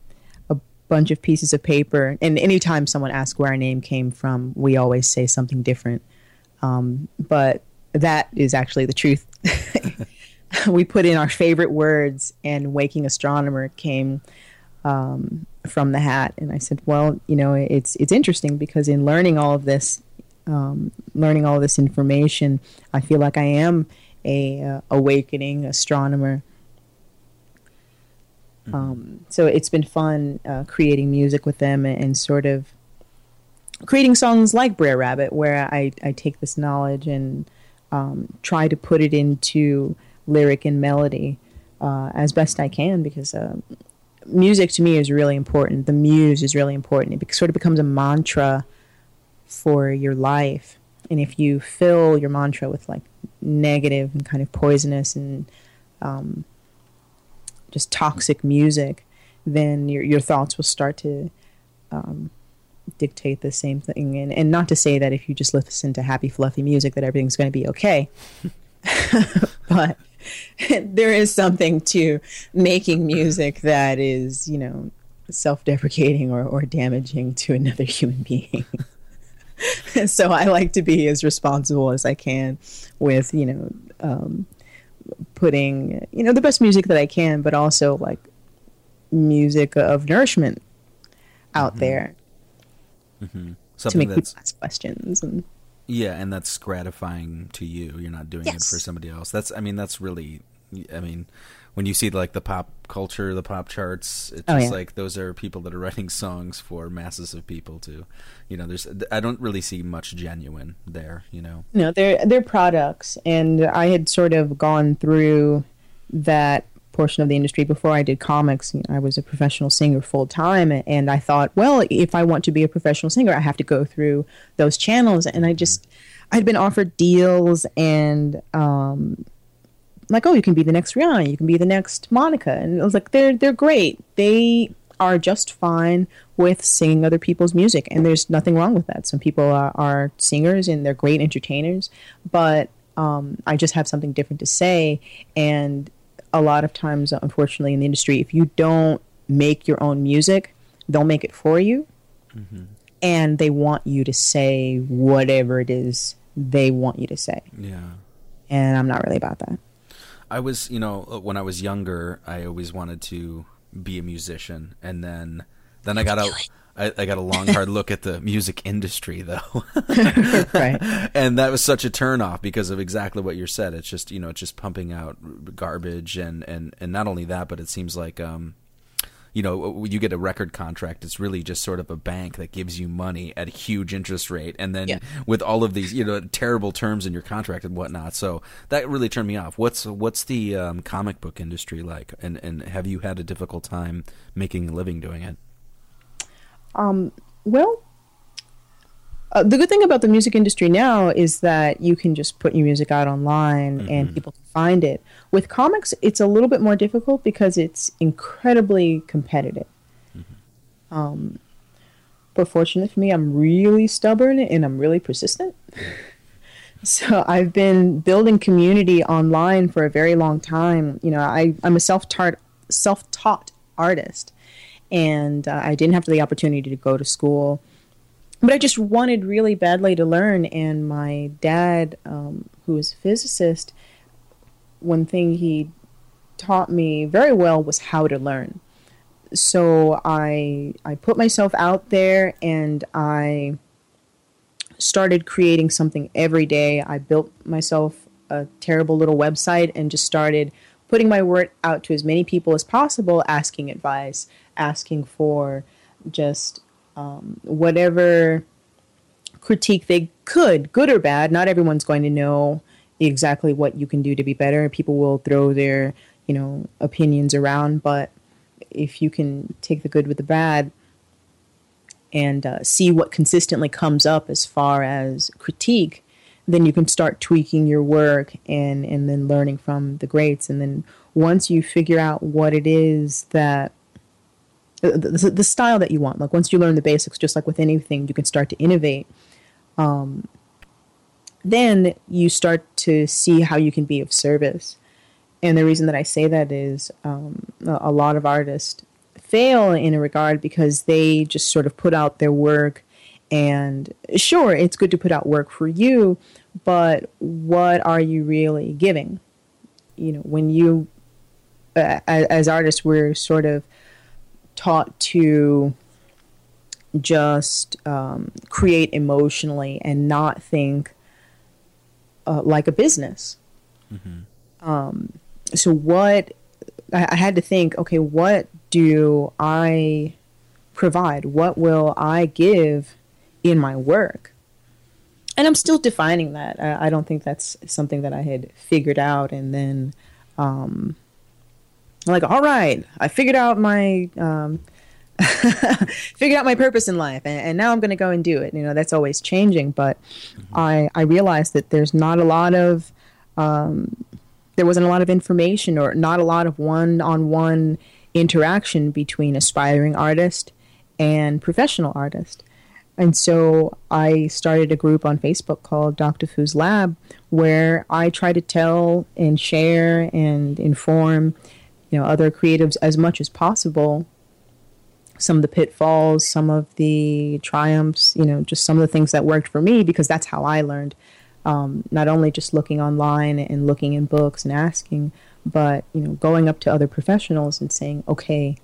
a bunch of pieces of paper. And anytime someone asks where our name came from, we always say something different. Um, but that is actually the truth. we put in our favorite words, and Waking Astronomer came um, from the hat. And I said, well, you know, it's it's interesting because in learning all of this, um, learning all this information, I feel like I am a uh, awakening astronomer. Um, so it's been fun uh, creating music with them and, and sort of creating songs like Brer Rabbit, where I, I take this knowledge and um, try to put it into lyric and melody uh, as best I can because uh, music to me is really important. The muse is really important. It sort of becomes a mantra for your life. And if you fill your mantra with like negative and kind of poisonous and um, just toxic music, then your your thoughts will start to um, dictate the same thing. And and not to say that if you just listen to happy fluffy music that everything's going to be okay, but there is something to making music that is you know self-deprecating or, or damaging to another human being. so I like to be as responsible as I can with you know um, putting you know the best music that I can, but also like music of nourishment out there to make that's people ask questions and yeah and that's gratifying to you. You're not doing it for somebody else. That's i mean that's really i mean when you see like the pop culture the pop charts it's Oh, just yeah. like those are people that are writing songs for masses of people to you know there's i don't really see much genuine there you know? No, they're they're products and i had sort of gone through that portion of the industry before i did comics. You know, i was a professional singer full time and i thought well if i want to be a professional singer i have to go through those channels and i just i'd been offered deals and um like oh you can be the next rihanna you can be the next monica. And i was like they're they're great. They are just fine with singing other people's music. And there's nothing wrong with that. Some people are, are singers and they're great entertainers. But um, i just have something different to say. And a lot of times unfortunately in the industry if you don't make your own music they'll make it for you. And they want you to say whatever it is they want you to say. Yeah. And i'm not really about that I was, you know, uh, when I was younger, I always wanted to be a musician, and then then I got a I, I got a long hard look at the music industry though, right. And that was such a turnoff because of exactly what you said. It's just you know it's just pumping out garbage, and and and not only that, but it seems like um, you know, you get a record contract, it's really just sort of a bank that gives you money at a huge interest rate, and then Yeah. with all of these, you know, terrible terms in your contract and whatnot. So that really turned me off. What's what's the um, comic book industry like, and and have you had a difficult time making a living doing it? Well, uh, the good thing about the music industry now is that you can just put your music out online and people can find it. With comics, it's a little bit more difficult because it's incredibly competitive. Um, but fortunately for me, I'm really stubborn and I'm really persistent. so I've been building community online for a very long time. You know, I, I'm a self-taught self-taught artist, and uh, I didn't have the opportunity to go to school. But I just wanted really badly to learn, and my dad, um, who was a physicist, one thing he taught me very well was how to learn. So I I put myself out there and I started creating something every day. I built myself a terrible little website and just started putting my word out to as many people as possible, asking advice, asking for just um, whatever critique they could, good or bad. Not everyone's going to know exactly what you can do to be better. People will throw their, you know, opinions around, but if you can take the good with the bad and uh, see what consistently comes up as far as critique, then you can start tweaking your work and and then learning from the greats. And then once you figure out what it is that the, the, style that you want, like once you learn the basics, just like with anything, you can start to innovate. Um, then you start to see how you can be of service. And the reason that I say that is um, a, a lot of artists fail in a regard because they just sort of put out their work and sure it's good to put out work for you but what are you really giving you know when you uh, as, as artists we're sort of taught to just um, create emotionally and not think uh, like a business mm-hmm. um, so what I, I had to think okay what do I provide? What will I give in my work? And I'm still defining that. I, I don't think that's something that I had figured out and then um, I'm like, all right, I figured out my um, figured out my purpose in life and, and now I'm going to go and do it. You know, that's always changing, but mm-hmm. I, I realized that there's not a lot of um, there wasn't a lot of information or not a lot of one-on-one interaction between aspiring artist and professional artist. And so I started a group on Facebook called Dr. Fu's Lab where I try to tell and share and inform, you know, other creatives as much as possible. Some of the pitfalls, some of the triumphs, you know, just some of the things that worked for me because that's how I learned. Um, not only just looking online and looking in books and asking, but you know going up to other professionals and saying okay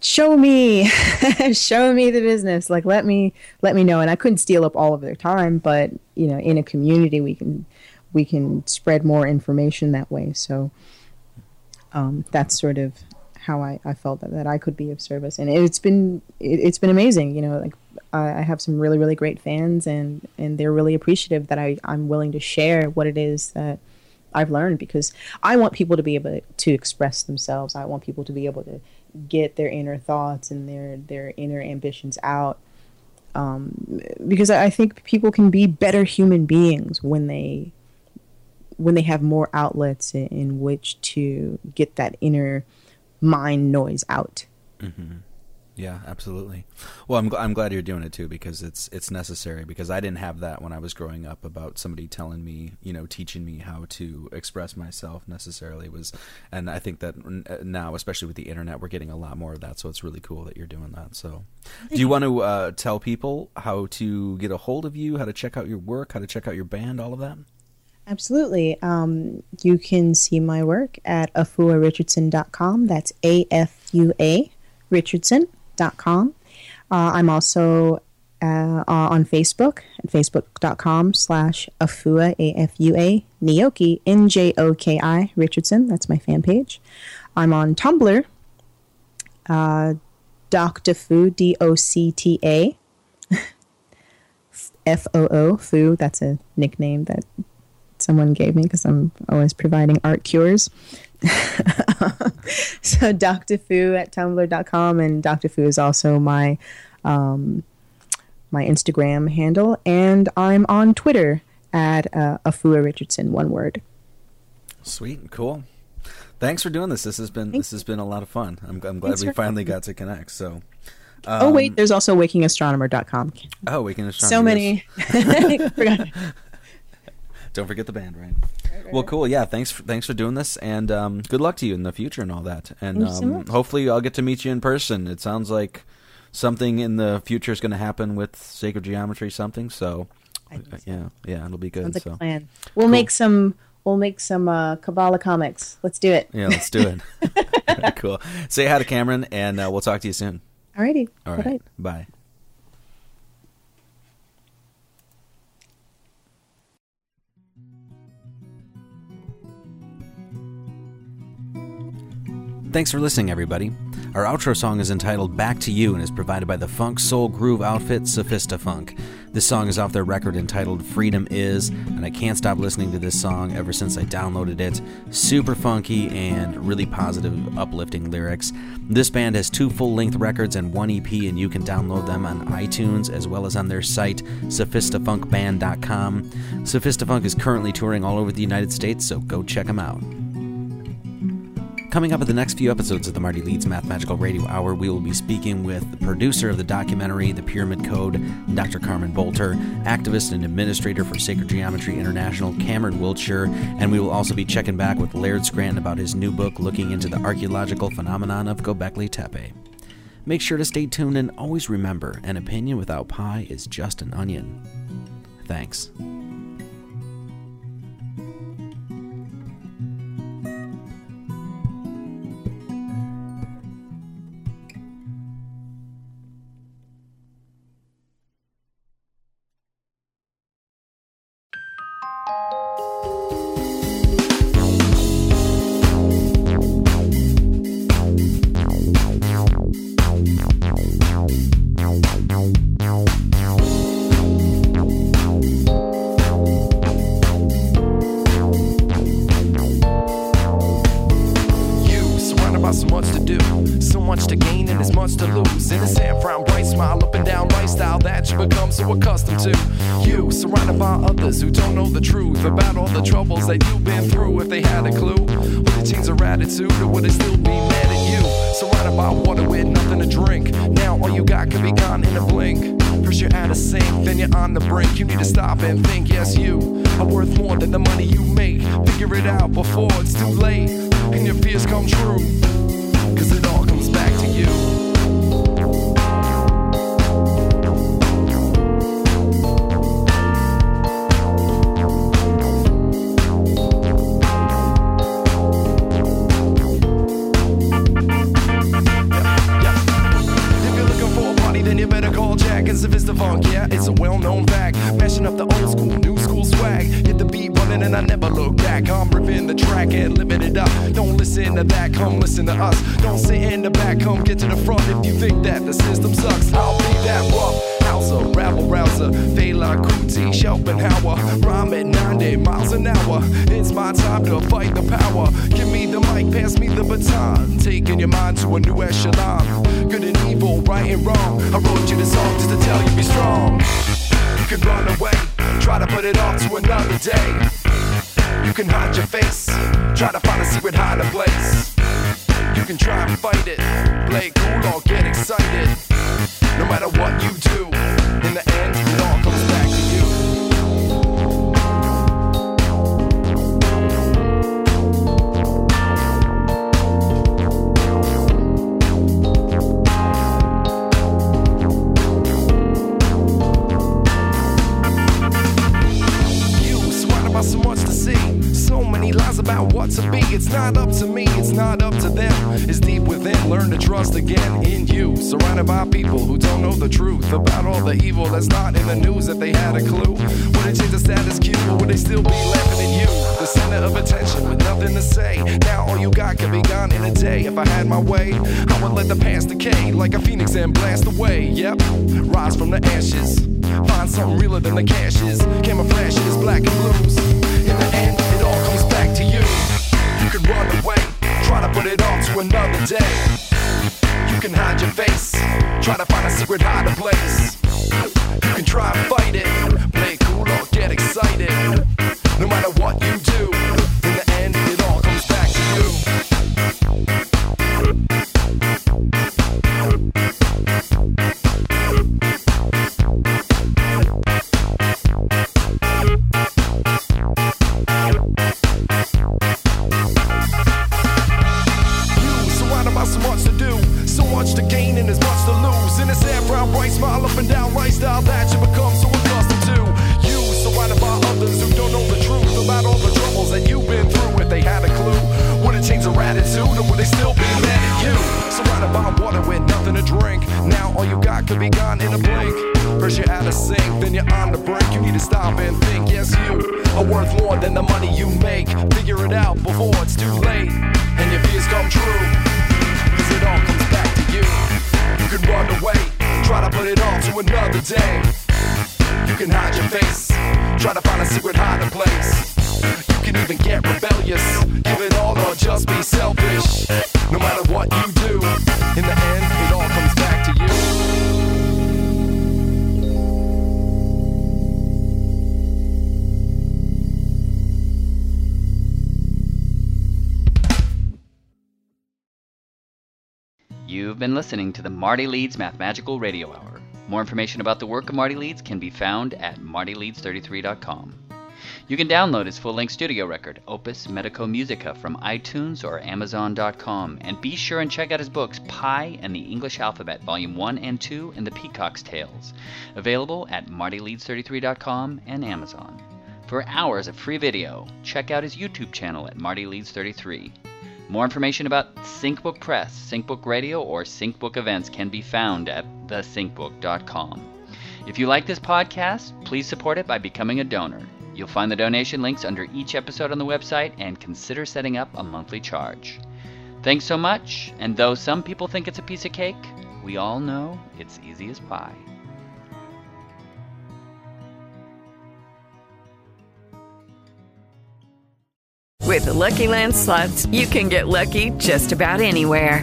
show me show me the business. Like let me let me know. And i couldn't steal up all of their time but you know in a community we can we can spread more information that way so um, that's sort of how I, I felt that, that I could be of service and it's been it, has been amazing you know like I, I have some really really great fans and and they're really appreciative that I, I'm willing to share what it is that I've learned because I want people to be able to express themselves. I want people to be able to get their inner thoughts and their their inner ambitions out. Um, because I think people can be better human beings when they when they have more outlets in, in which to get that inner mind noise out. Mm-hmm. Yeah, absolutely. Well, I'm I'm glad you're doing it too because it's it's necessary because I didn't have that when I was growing up about somebody telling me, you know, teaching me how to express myself necessarily was and I think that uh, now especially with the internet we're getting a lot more of that so it's really cool that you're doing that. So, do you want to uh, tell people how to get a hold of you, how to check out your work, how to check out your band, all of that? Absolutely. Um, you can see my work at afuarichardson.com. That's A F U A Richardson facebook.com. Uh, I'm also uh, on Facebook at facebook.com slash Afua, A-F-U-A, Njoki, N-J-O-K-I, Richardson. That's my fan page. I'm on Tumblr, uh, Dr. Fu, D-O-C-T-A, F-O-O, Fu. That's a nickname that someone gave me because I'm always providing art cures. so Dr. Fu at tumblr.com and Dr. Fu is also my um, my Instagram handle and I'm on Twitter at uh, Afua Richardson one word. Sweet, and cool. Thanks for doing this. This has been this has been a lot of fun. I'm, I'm glad Thanks we finally got to connect. So um, Oh wait, um, there's also wakingastronomer.com. Oh, Waking Astronomer. So many. Don't forget the band, right? Well, cool. Yeah, thanks. For, thanks for doing this, and um, good luck to you in the future and all that. And so um, much. hopefully, I'll get to meet you in person. It sounds like something in the future is going to happen with sacred geometry. Something. So, so. yeah, yeah, it'll be good. Sounds so, plan. We'll make some. We'll make some uh, Kabbalah comics. Let's do it. yeah, let's do it. cool. Say hi to Cameron, and uh, we'll talk to you soon. Alrighty. All Bye-bye. Bye. Thanks for listening, everybody. Our outro song is entitled Back to You and is provided by the funk soul groove outfit Sophistafunk. This song is off their record entitled Freedom Is, and I can't stop listening to this song ever since I downloaded it. Super funky and really positive, uplifting lyrics. This band has two full length records and one EP, and you can download them on iTunes as well as on their site, sophistafunkband.com. Sophistafunk is currently touring all over the United States, so go check them out. Coming up in the next few episodes of the Marty Leeds Mathemagical Radio Hour, we will be speaking with the producer of the documentary The Pyramid Code, Dr. Carmen Boulter, activist and administrator for Sacred Geometry International, Cameron Wiltshire, and we will also be checking back with Laird Scranton about his new book looking into the archaeological phenomenon of Göbekli Tepe. Make sure to stay tuned and always remember an opinion without pi is just an onion. Thanks. Look back. I'm ripping the track and living it up. Don't listen to that, come listen to us. Don't sit in the back, come get to the front. If you think that the system sucks, I'll be that rough. Hauser, rabble rouser, Fela Kuti, Schopenhauer. Rhyme at 90 miles an hour. It's my time to fight the power. Give me the mic, pass me the baton. Taking your mind to a new echelon. Good and evil, right and wrong. I wrote you this song just to tell you be strong. You can run away, try to put it off to another day. You can hide your face, try to find a secret hiding place. You can try and fight it, play cool or get excited. No matter what you do, about what to be. It's not up to me, it's not up to them. It's deep within. Learn to trust again in you. Surrounded by people who don't know the truth about all the evil that's not in the news. If they had a clue, would it change the status quo or would they still be laughing at you? The center of attention with nothing to say. Now all you got can be gone in a day. If I had my way, I would let the past decay like a phoenix and blast away. Yep, rise from the ashes. Find something realer than the cash is. Camouflage is black and blues. In the end, it all comes. Run away, try to put it off to another day. You can hide your face, try to find a secret hiding place. You can try and fight it, play it cool or get excited. No matter what you been through if they had a clue? Would it change their attitude or would they still be mad at you? Surrounded by water with nothing to drink. Now all you got could be gone in a blink. First you're out of sync, then you're on the brink. You need to stop and think. Yes, you are worth more than the money you make. Figure it out before it's too late. And your fears come true. Cause it all comes back to you. You can run away, try to put it off to another day. You can hide your face, try to find a secret hiding place. Can even get rebellious, give it all or just be selfish. No matter what you do, in the end, it all comes back to you. You've been listening to the Marty Leeds Mathemagical Radio Hour. More information about the work of Marty Leeds can be found at martyleeds33.com. You can download his full length studio record, Opus Medico Musica, from iTunes or Amazon.com, and be sure and check out his books, Pi and the English Alphabet, Volume 1 and 2, and The Peacock's Tales, available at martyleeds33.com and Amazon. For hours of free video, check out his YouTube channel at Marty Leeds 33. More information about SyncBook Press, SyncBook Radio, or SyncBook events can be found at thesyncbook.com. If you like this podcast, please support it by becoming a donor. You'll find the donation links under each episode on the website and consider setting up a monthly charge. Thanks so much, and though some people think it's a piece of cake, we all know it's easy as pie. With the Lucky Land slots, you can get lucky just about anywhere.